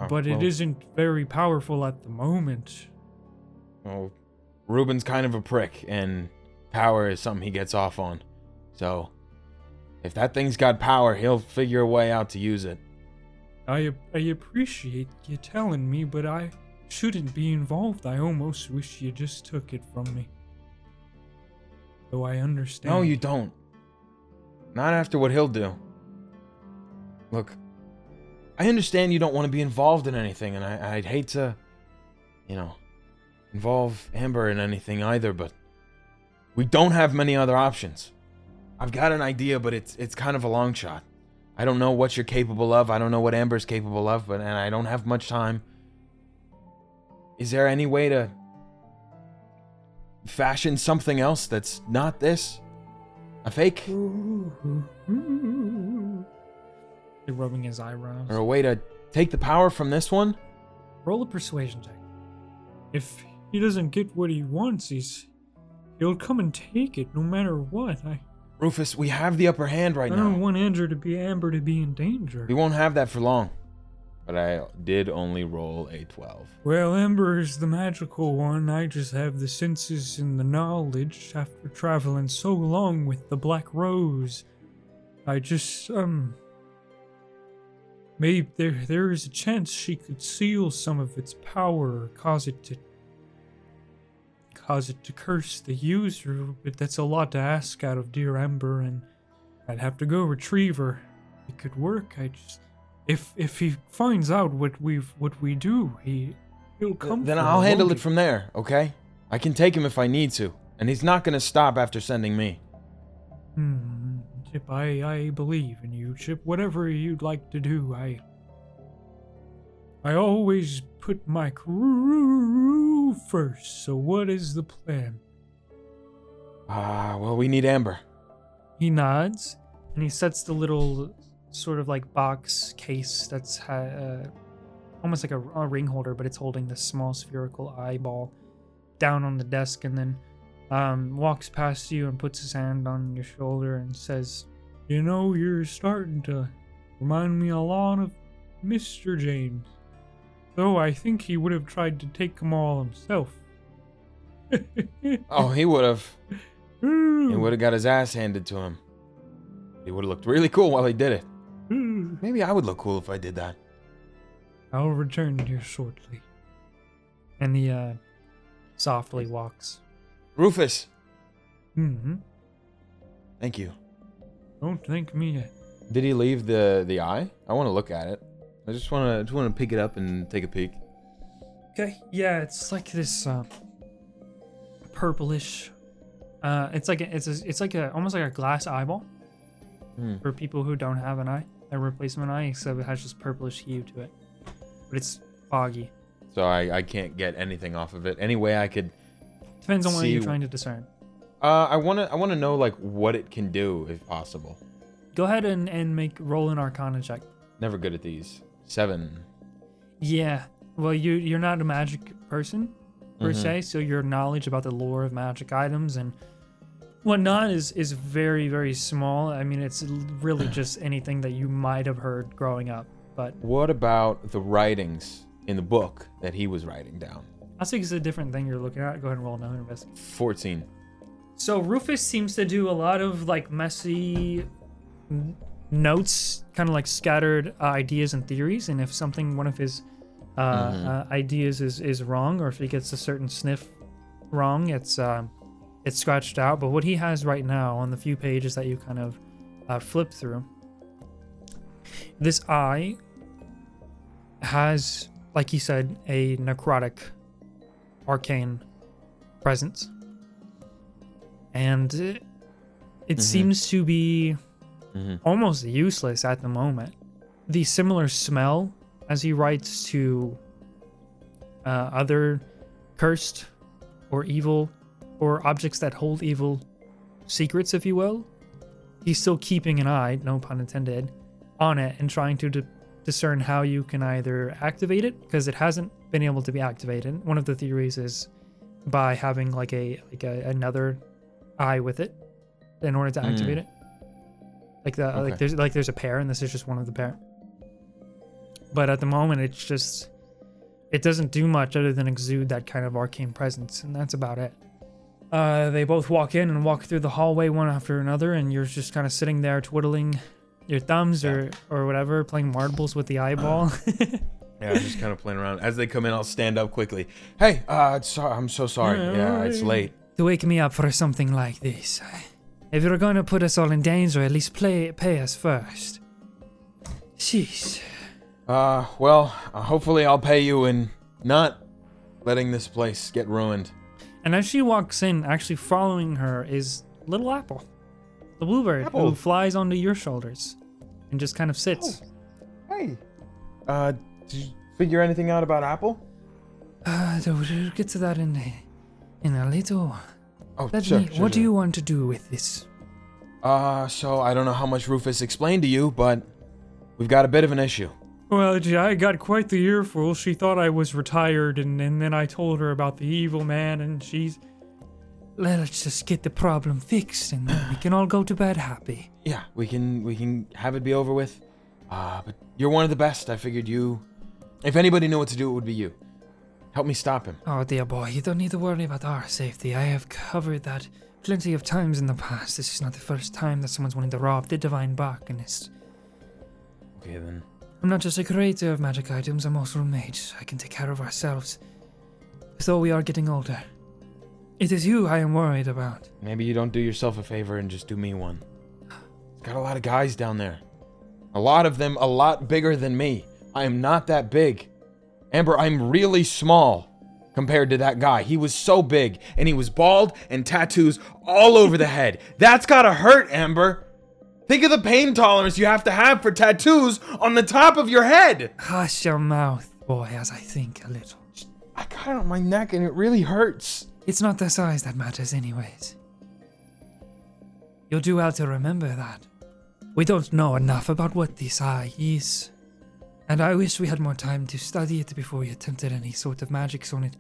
uh, but it well- isn't very powerful at the moment. Well, Ruben's kind of a prick, and power is something he gets off on. So, if that thing's got power, he'll figure a way out to use it. I I appreciate you telling me, but I shouldn't be involved. I almost wish you just took it from me. Though I understand. No, you don't. Not after what he'll do. Look, I understand you don't want to be involved in anything, and I, I'd hate to, you know, involve Amber in anything either, but we don't have many other options. I've got an idea, but it's it's kind of a long shot. I don't know what you're capable of. I don't know what Amber's capable of, but and I don't have much time. Is there any way to fashion something else that's not this? A fake? You're rubbing his eyebrows. Or a way to take the power from this one? Roll a persuasion check. If he doesn't get what he wants, he's he'll come and take it no matter what. I, Rufus, we have the upper hand right now. I don't now. want Andrew to be Amber to be in danger. We won't have that for long. But I did only roll a 12. Well, Amber is the magical one. I just have the senses and the knowledge after traveling so long with the Black Rose. I just, um. maybe there there is a chance she could seal some of its power or cause it to cause it to curse the user, but that's a lot to ask out of dear Ember and I'd have to go retrieve her. It could work. I just if if he finds out what we've what we do, he he'll come. then I'll handle it from there, okay? I can take him if I need to, and he's not gonna stop after sending me. Hmm, Chip, I I believe in you, Chip. Whatever you'd like to do, I I always put my crew first. So what is the plan? Ah, well, we need Amber. He nods and he sets the little sort of like box case that's ha- uh, almost like a, a ring holder, but it's holding this small spherical eyeball down on the desk and then um, walks past you and puts his hand on your shoulder and says, You know, you're starting to remind me a lot of Mr. James. Though I think he would have tried to take them all himself. Oh, he would have. He would have got his ass handed to him. He would have looked really cool while he did it. Maybe I would look cool if I did that. I'll return here shortly. And he uh, softly walks. Rufus, Mm-hmm. thank you. Don't thank me yet. Did he leave the the eye? I want to look at it. I just want to just want to pick it up and take a peek. Okay, yeah, it's like this uh, purplish. Uh, it's like a, it's a, it's like a almost like a glass eyeball Hmm. for people who don't have an eye, a replacement eye, except it has this purplish hue to it. But it's foggy. So I I can't get anything off of it. Any way I could. Depends on what you're trying to discern. Uh, I want to I want to know like what it can do if possible. Go ahead and, and make roll an Arcana check. Never good at these. Seven. Yeah. Well, you you're not a magic person per Mhm. se, so your knowledge about the lore of magic items and whatnot is is very very small. I mean, it's really just anything that you might have heard growing up. But What about the writings in the book that he was writing down? I think it's a different thing you're looking at. Go ahead and roll another investigation. Fourteen. So Rufus seems to do a lot of like messy notes, kind of like scattered uh, ideas and theories. And if something, one of his uh, Mhm. uh, ideas is is wrong, or if he gets a certain sniff wrong, it's um, it's scratched out. But what he has right now on the few pages that you kind of uh, flip through, this eye has, like he said, a necrotic, arcane presence and it, it Mhm. seems to be Mhm. almost useless at the moment. The similar smell as he writes to uh, other cursed or evil or objects that hold evil secrets, if you will. He's still keeping an eye, no pun intended, on it and trying to di- discern how you can either activate it because it hasn't been able to be activated. One of the theories is by having like a like a, another eye with it in order to Mm. activate it. Like the Okay. like there's like there's a pair and this is just one of the pair. But at the moment it's just it doesn't do much other than exude that kind of arcane presence and that's about it. Uh, they both walk in and walk through the hallway one after another and you're just kind of sitting there twiddling your thumbs or or whatever playing marbles with the eyeball. Yeah, just kind of playing around. As they come in, I'll stand up quickly. Hey, uh, so, I'm so sorry. Yeah, it's late. to wake me up for something like this. If you're going to put us all in danger, at least play, pay us first. Jeez. Uh, well, uh, hopefully I'll pay you in not letting this place get ruined. And as she walks in, actually following her is Little Apple, the bluebird Apple. who flies onto your shoulders and just kind of sits. Hey. Uh, did you figure anything out about Apple? Uh, we'll get to that in a, in a little. Oh, Let sure, me. sure, what do you want to do with this? Uh, so I don't know how much Rufus explained to you, but we've got a bit of an issue. Well, gee, I got quite the earful. She thought I was retired, and, and then I told her about the evil man, and she's. Let's just get the problem fixed, and then we can all go to bed happy. Yeah, we can we can have it be over with. Uh, but you're one of the best. I figured you, if anybody knew what to do, it would be you. Help me stop him. Oh, dear boy, you don't need to worry about our safety. I have covered that plenty of times in the past. This is not the first time that someone's wanting to rob the divine Barkinist. Okay then. I'm not just a creator of magic items, I'm also a mage. I can take care of ourselves. Though we are getting older. It is you I am worried about. Maybe you don't do yourself a favor and just do me one. It's got a lot of guys down there. A lot of them a lot bigger than me. I am not that big. Amber, I'm really small compared to that guy. He was so big and he was bald and tattoos all over the head. That's gotta hurt, Amber. Think of the pain tolerance you have to have for tattoos on the top of your head. Hush your mouth, boy, as I think a little. I got it on my neck and it really hurts. It's not the size that matters, anyways. You'll do well to remember that. We don't know enough about what this eye is, and I wish we had more time to study it before we attempted any sort of magics on it.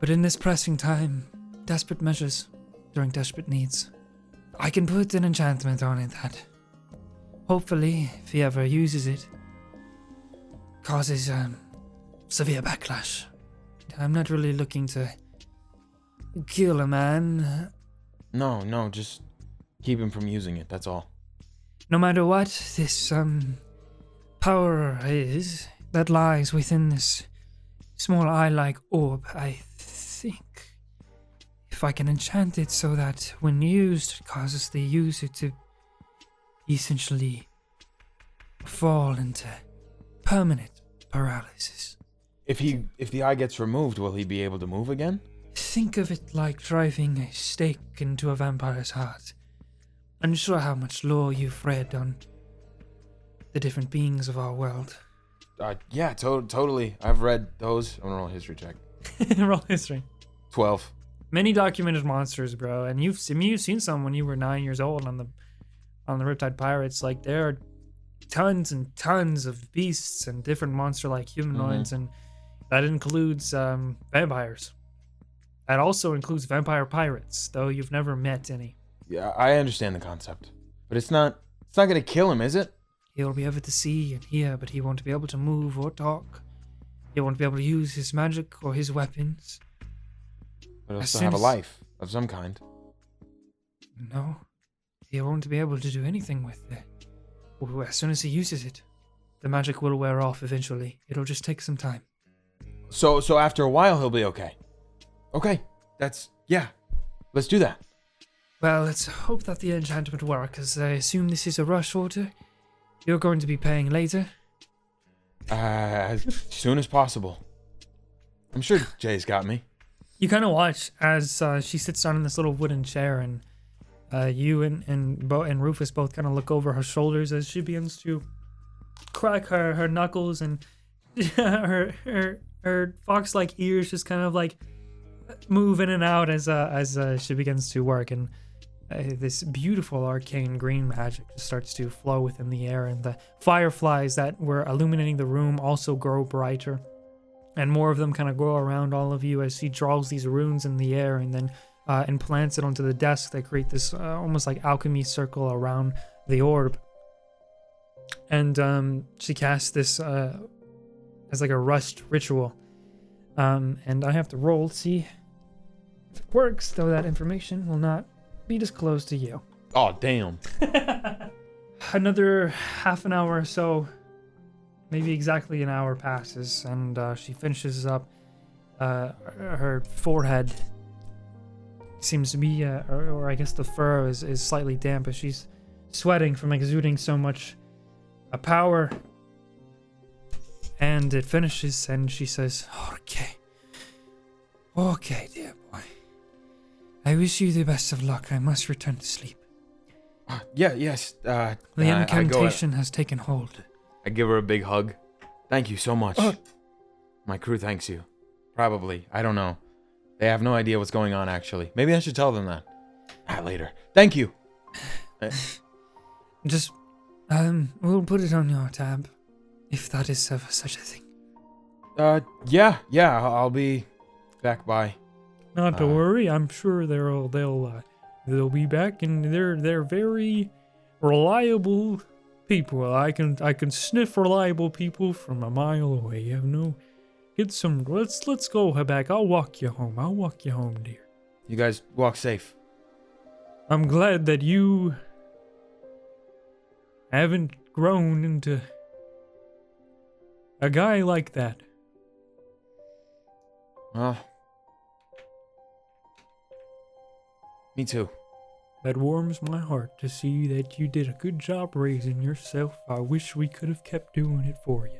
But in this pressing time, desperate measures during desperate needs. I can put an enchantment on it that, hopefully, if he ever uses it, causes um, severe backlash. I'm not really looking to kill a man. No, no, just keep him from using it. That's all. No matter what this um power is that lies within this small eye-like orb, I think if I can enchant it so that when used, it causes the user to essentially fall into permanent paralysis. If he if the eye gets removed, will he be able to move again? Think of it like driving a stake into a vampire's heart. I'm sure how much lore you've read on the different beings of our world. Uh, yeah, to- totally. I've read those. I'm gonna roll a history check. Roll history. Twelve. Many documented monsters, bro, and you've I mean, you've seen some when you were nine years old on the on the Riptide Pirates. Like there are tons and tons of beasts and different monster-like humanoids, and that includes um, vampires. That also includes vampire pirates, though you've never met any. Yeah, I understand the concept, but it's not. It's not gonna kill him, is it? He'll be able to see and hear, but he won't be able to move or talk. He won't be able to use his magic or his weapons. But he'll As still have a as- life of some kind. No, he won't be able to do anything with it. As soon as he uses it, the magic will wear off eventually. It'll just take some time. So, so after a while, he'll be okay. Okay, that's yeah. Let's do that. Well, let's hope that the enchantment works, as I assume this is a rush order. You're going to be paying later. Uh, as soon as possible. I'm sure Jay's got me. You kind of watch as uh, she sits down in this little wooden chair, and uh, you and and, Bo- and Rufus both kind of look over her shoulders as she begins to crack her, her knuckles, and her her her fox-like ears just kind of like move in and out as uh, as uh, she begins to work, and uh, this beautiful arcane green magic just starts to flow within the air, and the fireflies that were illuminating the room also grow brighter and more of them kind of grow around all of you as he draws these runes in the air and then uh, implants it onto the desk. They create this uh, almost like alchemy circle around the orb. And um, she casts this uh, as like a rust ritual. Um, and I have to roll to see if it works, though that information will not be disclosed to you. Oh damn. Another half an hour or so, maybe exactly an hour passes, and uh, she finishes up. Uh, her forehead seems to be, uh, or, or I guess the fur is, is slightly damp as she's sweating from exuding so much uh, power. And it finishes, and she says, Okay. Okay, dear. I wish you the best of luck. I must return to sleep. Yeah, yes. Uh, The I- I incantation has taken hold. I give her a big hug. Thank you so much. Oh. My crew thanks you. Probably. I don't know. They have no idea what's going on, actually. Maybe I should tell them that. Ah, later. Thank you. Uh, Just, um, we'll put it on your tab, if that is of such a thing. uh, yeah, yeah. I'll be back by. Not to Uh, worry, I'm sure they'll they'll uh, they'll be back, and they're they're very reliable people. I can I can sniff reliable people from a mile away. You have no. Get some. Let's let's go back. I'll walk you home. I'll walk you home, dear. You guys walk safe. I'm glad that you haven't grown into A guy like that. Well, me too. That warms my heart to see that you did a good job raising yourself. I wish we could have kept doing it for you.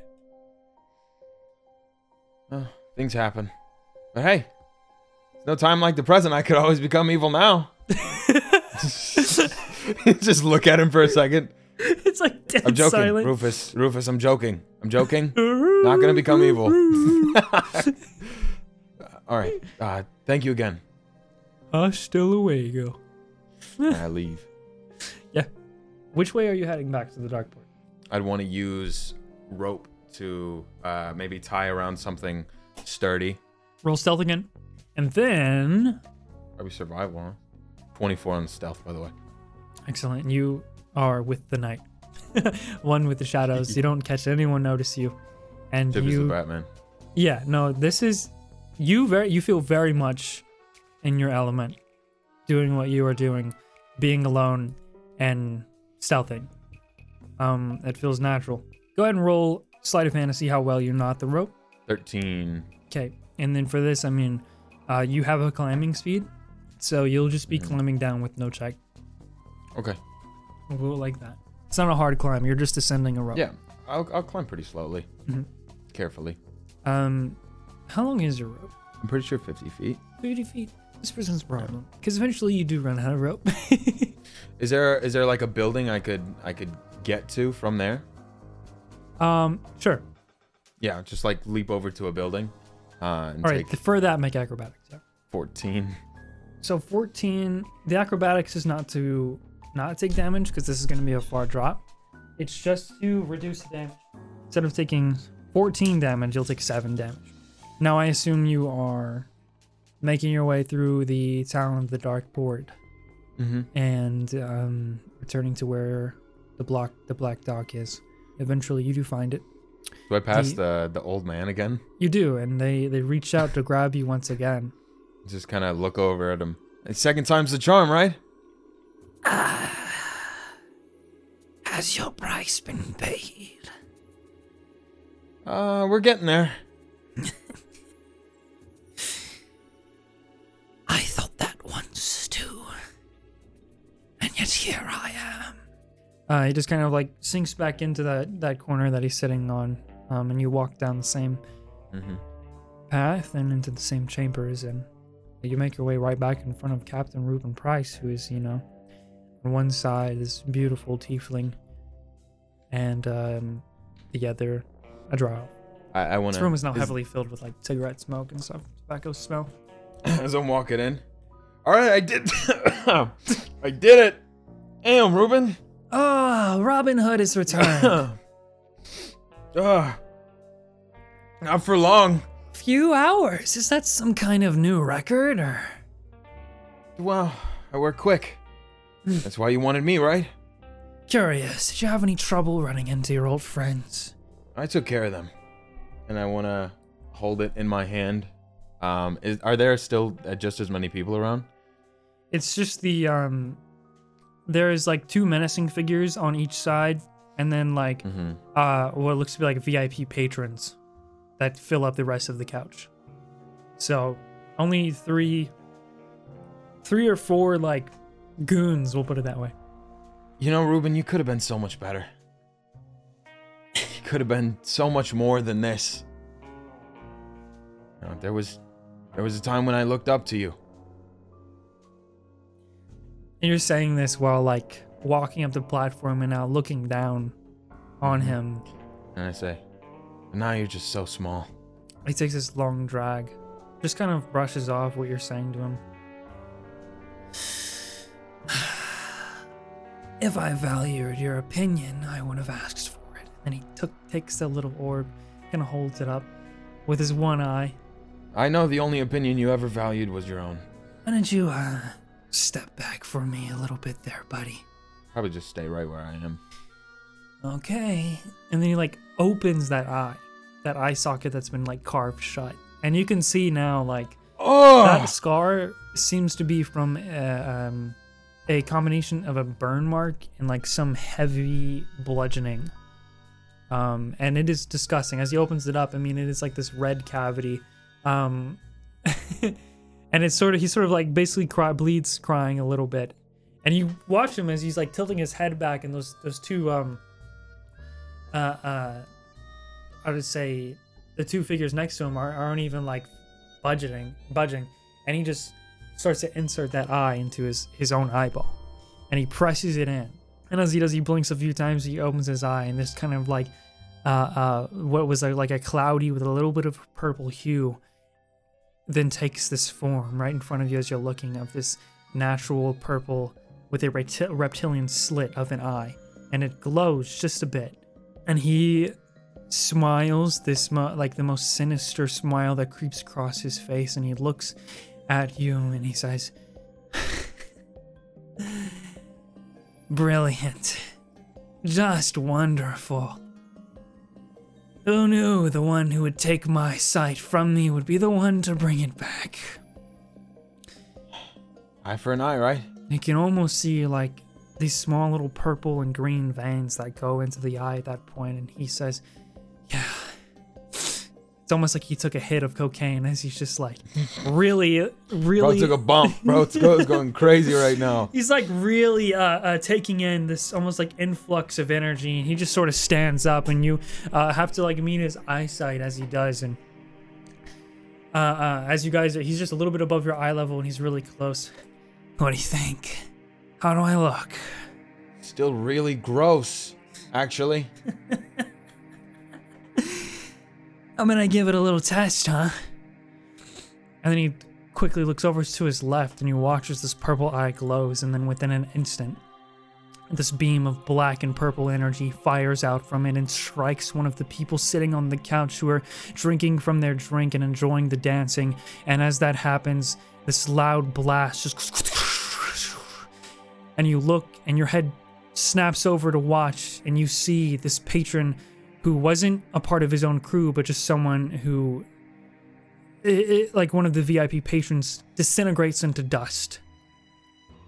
Uh, things happen. But hey, it's no time like the present. I could always become evil now. Just look at him for a second. it's like dead I'm joking, silent. Rufus. Rufus, I'm joking. I'm joking. Not gonna become evil. All right. Uh, thank you again. Hasta luego. I leave. Yeah. Which way are you heading back to the dark port? I'd want to use rope to uh, maybe tie around something sturdy. Roll stealth again. And then. Probably survival. Huh? 24 on stealth, by the way. Excellent. You are with the night. One with the shadows. You don't catch anyone notice you. And Tip is the you. Batman. Yeah, no, this is. You very you feel very much in your element, doing what you are doing, being alone and stealthing. Um, it feels natural. Go ahead and roll sleight of fantasy how well you knot the rope. 13. Okay, and then for this, I mean, uh, you have a climbing speed, so you'll just be Mhm. climbing down with no check. Okay. We'll go like that. It's not a hard climb. You're just ascending a rope. Yeah, I'll, I'll climb pretty slowly. Mhm. Carefully. Um, how long is your rope? I'm pretty sure 50 feet. 50 feet. This presents a problem because eventually you do run out of rope. Is there is there like a building I could I could get to from there? um, sure. Yeah, just like leap over to a building. Uh, and All right. take th- For that, make acrobatics. Yeah. 14. So 14. The acrobatics is not to not take damage because this is going to be a far drop. It's just to reduce the damage. Instead of taking 14 damage, you'll take 7 damage. Now I assume you are making your way through the town of the Dark Port Mm-hmm. and um, returning to where the block the Black Dock is. Eventually, you do find it. Do I pass The- the the old man again? You do, and they they reach out to grab you once again. Just kind of look over at him. And second time's the charm, right? Has your price been paid? Uh, we're getting there. here I am. Uh, he just kind of like sinks back into that, that corner that he's sitting on. Um, and you walk down the same Mm-hmm. path and into the same chambers. And you make your way right back in front of Captain Reuben Price, who is, you know, on one side, this beautiful tiefling. And um, the other, a drow. I, I want This room is now heavily filled with like cigarette smoke and stuff, tobacco smell. as I'm walking in. All right, I did. I did it. Damn, Ruben. Oh, Robin Hood is returned. Ah, not for long. Few hours. Is that some kind of new record or? Well, I work quick. That's why you wanted me, right? Curious. Did you have any trouble running into your old friends? I took care of them, and I want to hold it in my hand. Um, is are there still uh, just as many people around? It's just the um. There's like two menacing figures on each side, and then like Mm-hmm. uh what looks to be like VIP patrons that fill up the rest of the couch. So only three, three or four like goons. We'll put it that way. You know, Ruben, you could have been so much better. You could have been so much more than this. You know, there was, there was a time when I looked up to you. And you're saying this while like walking up the platform and now looking down on him. And I say, now you're just so small. He takes this long drag, just kind of brushes off what you're saying to him. If I valued your opinion, I would have asked for it. And he took takes the little orb, kind of holds it up with his one eye. I know the only opinion you ever valued was your own. Why don't you uh, step back for me a little bit there, buddy? Probably just stay right where I am. Okay. And then he like opens that eye, that eye socket that's been like carved shut, and you can see now like Oh! that scar seems to be from uh, um, a combination of a burn mark and like some heavy bludgeoning Um, and it is disgusting. As he opens it up, I mean, it is like this red cavity. Um, and it's sort of, he sort of like basically cry, bleeds crying a little bit. And you watch him as he's like tilting his head back, and those, those two, um, uh, uh, I would say the two figures next to him are, aren't even like budgeting, budging. And he just starts to insert that eye into his, his own eyeball. And he presses it in. And as he does, he blinks a few times. He opens his eye, and this kind of like, uh, uh, what was a, like a cloudy with a little bit of purple hue, then takes this form right in front of you as you're looking of this natural purple with a repti- reptilian slit of an eye, and it glows just a bit. And he smiles this mo- like the most sinister smile that creeps across his face, and he looks at you and he says, Brilliant. Just wonderful. Who knew the one who would take my sight from me would be the one to bring it back? Eye for an eye, right? You can almost see like these small little purple and green veins that go into the eye at that point, and he says, Yeah. It's almost like he took a hit of cocaine as he's just like really, really Bro took a bump. Bro, it's going crazy right now. he's like really uh, uh, taking in this almost like influx of energy and he just sort of stands up and you uh, have to like meet his eyesight as he does and uh, uh, as you guys he's just a little bit above your eye level and he's really close what do you think how do i look Still really gross, actually. i'm gonna give it a little test huh and then he quickly looks over to his left and he watches this purple eye glows and then within an instant This beam of black and purple energy fires out from it and strikes one of the people sitting on the couch who are drinking from their drink and enjoying the dancing. And as that happens, this loud blast just. And you look, and your head snaps over to watch, and you see this patron who wasn't a part of his own crew, but just someone who. i i like one of the VIP patrons disintegrates into dust.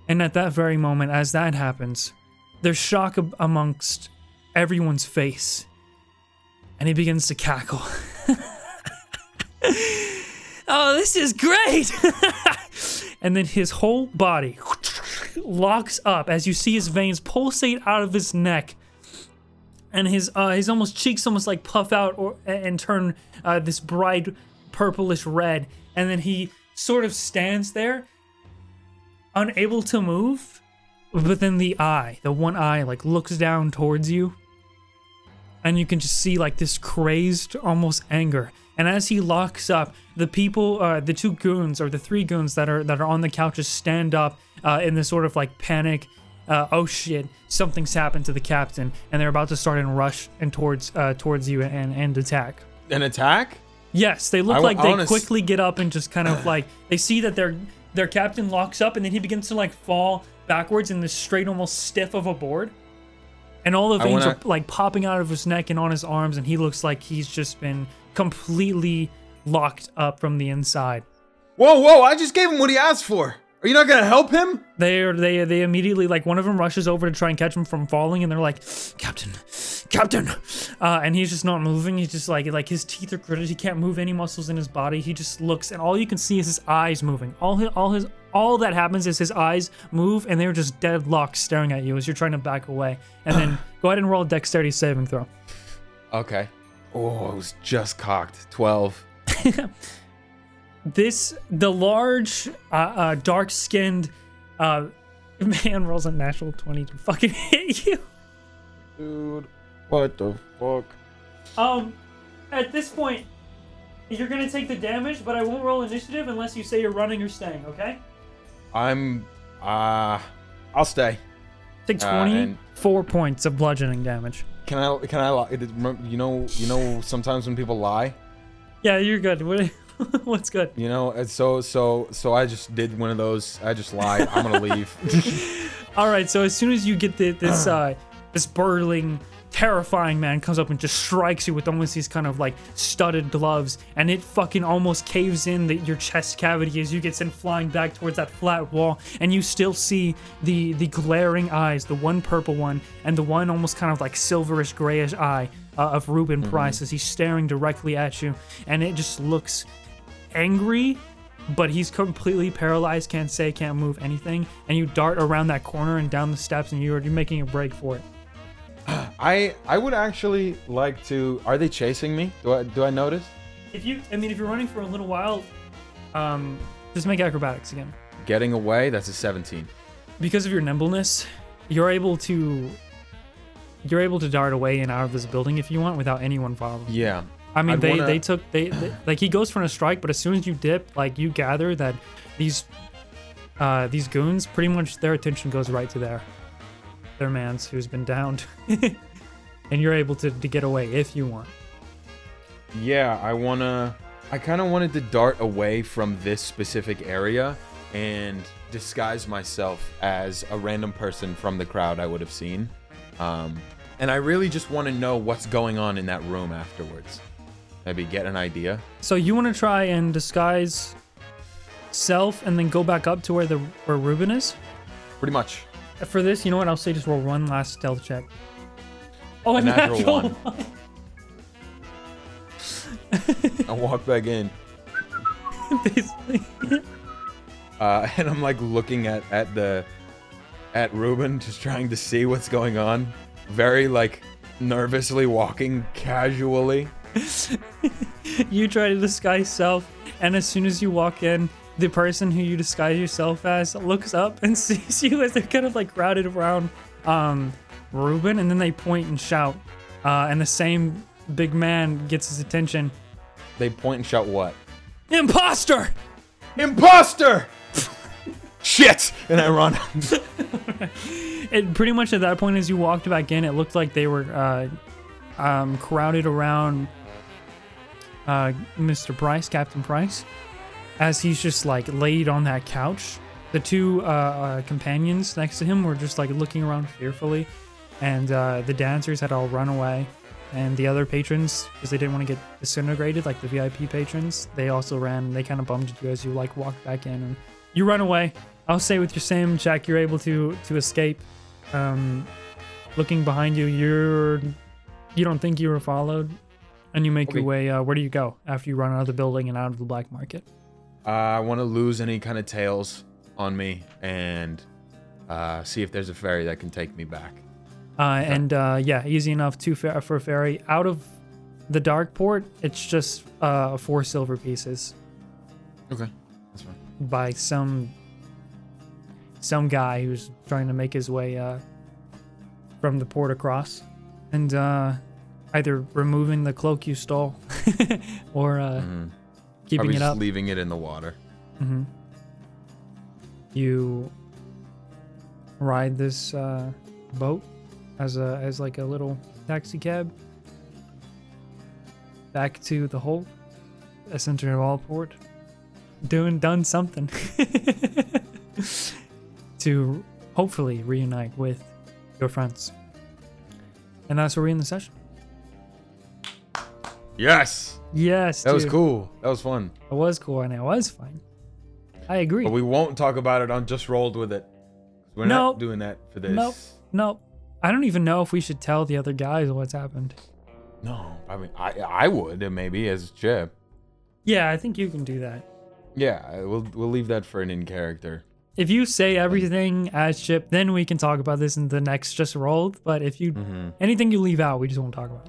And at that very moment, as that happens, there's shock ab- amongst everyone's face. And he begins to cackle. oh, this is great! and then his whole body locks up as you see his veins pulsate out of his neck. And his uh, his almost cheeks almost like puff out or and turn uh, this bright purplish red, and then he sort of stands there, unable to move, but then the eye, the one eye, like looks down towards you. And you can just see like this crazed, almost anger. And as he locks up, the people, uh, the two goons or the three goons that are that are on the couches stand up uh, in this sort of like panic. Uh, oh shit! Something's happened to the captain, and they're about to start and rush and towards uh, towards you and and attack. An attack? Yes, they look I like I they wanna quickly get up and just kind of like they see that their their captain locks up and then he begins to like fall backwards in this straight, almost stiff of a board, and all the veins wanna- are like popping out of his neck and on his arms, and he looks like he's just been completely locked up from the inside. Whoa, whoa! I just gave him what he asked for. Are you not gonna help him? They are they they immediately like one of them rushes over to try and catch him from falling, and they're like, "Captain, Captain," uh, and he's just not moving. He's just like like his teeth are gritted. He can't move any muscles in his body. He just looks, and all you can see is his eyes moving. All his all his all that happens is his eyes move, and they're just deadlocked, staring at you as you're trying to back away. And then go ahead and roll a dexterity saving throw. Okay. Oh, it was just cocked. Twelve. This the large, uh, uh, dark-skinned uh, man rolls a natural twenty to fucking hit you. Dude, what the fuck? Um, at this point, you're gonna take the damage, but I won't roll initiative unless you say you're running or staying. Okay? I'm. Uh, I'll stay. Take Uh, 24 points of bludgeoning damage. Can I? Can I? lie? It is- remem- You know. You know. Sometimes when people lie, Yeah, you're good. What, what's good? you know. and So so so I just did one of those. I just lied. I'm gonna leave. All right. So as soon as you get the, this uh this burling, terrifying man comes up and just strikes you with almost these kind of like studded gloves, and it fucking almost caves in the, your chest cavity as you get sent flying back towards that flat wall, and you still see the the glaring eyes, the one purple one and the one almost kind of like silverish grayish eye uh, of Ruben Price as he's staring directly at you, and it just looks angry, but he's completely paralyzed, can't say, can't move anything. And you dart around that corner and down the steps, and you're, you're making a break for it. I I would actually like to. Are they chasing me? Do I do I notice? If you, I mean, if you're running for a little while, um, just make acrobatics again. Getting away. That's a 17. because of your nimbleness, you're able to you're able to dart away and out of this building if you want without anyone following. Yeah. I mean, I'd they wanna- they took they, they like he goes for a strike, but as soon as you dip, like you gather that these uh these goons pretty much their attention goes right to their their man's who's been downed, and you're able to to get away if you want. Yeah, I wanna. I kind of wanted to dart away from this specific area and disguise myself as a random person from the crowd I would have seen. Um, and I really just want to know what's going on in that room afterwards. Maybe get an idea. So you want to try and disguise self and then go back up to where the where Ruben is. Pretty much. For this, you know what? I'll say just roll one last stealth check. Oh, a, A natural natural, one. one. I walk back in, Basically. uh, and I'm like looking at at the at Ruben, just trying to see what's going on. Very like nervously walking casually. you try to disguise self, and as soon as you walk in, the person who you disguise yourself as looks up and sees you as they're kind of like crowded around um, Ruben, and then they point and shout. Uh, and the same big man gets his attention. They point and shout, "What? Imposter! Imposter!" Shit! And I run. It pretty much at that point, as you walked back in, it looked like they were uh, um, crowded around uh, Mr. Price, Captain Price, as he's just like laid on that couch. The two uh, uh, companions next to him were just like looking around fearfully, and uh, the dancers had all run away. And the other patrons, because they didn't want to get disintegrated, like the VIP patrons, they also ran. They kind of bummed you as you like walked back in, and you run away. I'll say with your same Jack, you're able to to escape. Um, looking behind you, you're you don't think you were followed, and you make Okay. your way. Uh, where do you go after you run out of the building and out of the black market? Uh, I want to lose any kind of tails on me and uh, see if there's a ferry that can take me back. Uh, and uh, yeah, easy enough to fer- for a ferry out of the dark port. It's just uh, four silver pieces Okay, that's fine. by some some guy who's trying to make his way uh, from the port across, and uh, either removing the cloak you stole or uh, Mhm. keeping Probably it just up. leaving it in the water. hmm You ride this uh, boat as a as like a little taxi cab back to the Holt, a center of all port, doing done something to hopefully reunite with your friends. And that's where we end the session. Yes, Yes, that was cool. That was fun. It was cool and it was fun. I agree. But we won't talk about it on Just Rolled with It. We're Nope. not doing that for this. Nope. Nope. I don't even know if we should tell the other guys what's happened. No, I mean I I would maybe as Chip. Yeah, I think you can do that. Yeah, we'll we'll leave that for an in character. If you say everything as Chip, then we can talk about this in the next just rolled. But if you Mm-hmm. anything you leave out, we just won't talk about.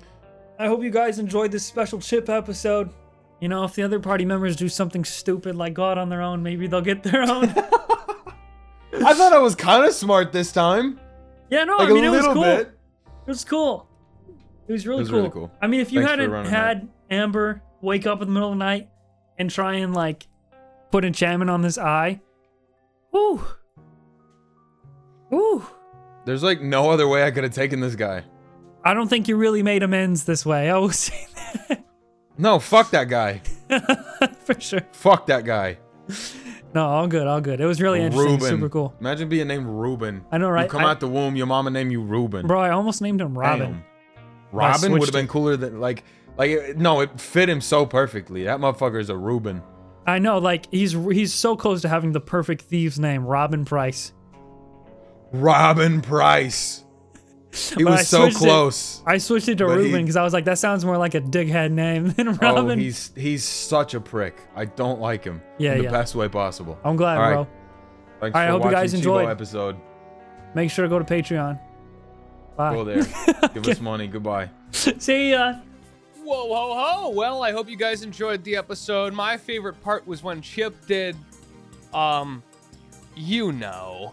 I hope you guys enjoyed this special Chip episode. You know, if the other party members do something stupid like go out on their own, maybe they'll get their own. I thought I was kind of smart this time. yeah, no, Like I mean a it was cool. bit. It was cool. It was really was cool. really cool. I mean, if you Thanks hadn't running had Amber wake up in the middle of the night and try and like put enchantment on this eye, ooh, ooh, There's like no other way I could have taken this guy. I don't think you really made amends this way. I will say that. No, fuck that guy. for sure. Fuck that guy. No, all good, all good. It was really interesting, Ruben. super cool. Imagine being named Ruben. I know, right? You come I- out the womb, your mama named you Ruben. Bro, I almost named him Robin. Damn. Robin would have been cooler than like like no, it fit him so perfectly. That motherfucker is a Ruben. I know, like he's he's so close to having the perfect thieves name, Robin Price. Robin Price. He I was so switched it- close. I switched it to But Ruben because I was like, that sounds more like a dighead name than Oh, he's he's such a prick. I don't like him. Yeah, in the yeah. best way possible. I'm glad, All right. bro. Thanks All right, I hope you watching guys Chibo enjoyed. episode. Make sure to go to Patreon. Bye. Go there. Give us money. Goodbye. See ya. Whoa, ho, ho. Well, I hope you guys enjoyed the episode. My favorite part was when Chip did, um, you know.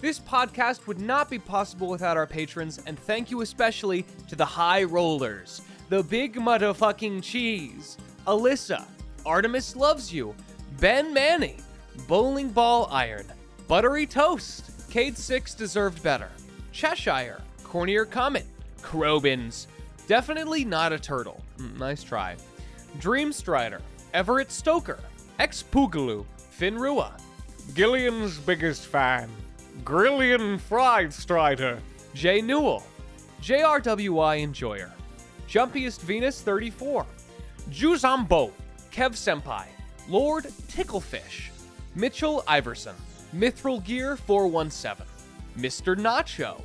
This podcast would not be possible without our patrons, and thank you especially to the High Rollers, the Big Motherfucking Cheese, Alyssa, Artemis Loves You, Ben Manny, Bowling Ball Iron, Buttery Toast, Cade Six Deserved Better, Cheshire, Cornier Comet, Crobins, Definitely Not a Turtle, Mm, nice try, Dream Strider, Everett Stoker, Ex Poogaloo, Finrua, Gillion's biggest fan, Grillian Fried Strider, Jay Newell, JRWI Enjoyer, Jumpiest Venus 34, Juzambo, Kev Senpai, Lord Ticklefish, Mitchell Iverson, Mithril Gear 417, Mr. Nacho,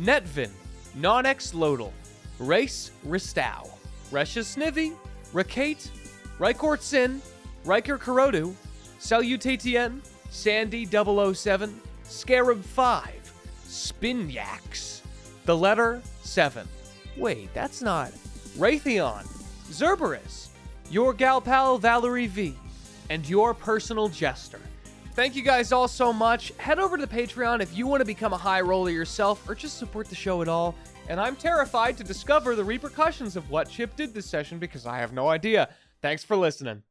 Netvin, Nonex Lodal, Race Ristow, Resha Snivy, Rakate, Rykort Sin, Riker Kurodu, Salutatien, Sandy 007, Scarab 5, Spinyax, The Letter 7. Wait, that's not. Raytheon, Zerberus, your gal pal Valerie V, and your personal jester. Thank you guys all so much. Head over to the Patreon if you want to become a high roller yourself or just support the show at all. And I'm terrified to discover the repercussions of what Chip did this session because I have no idea. Thanks for listening.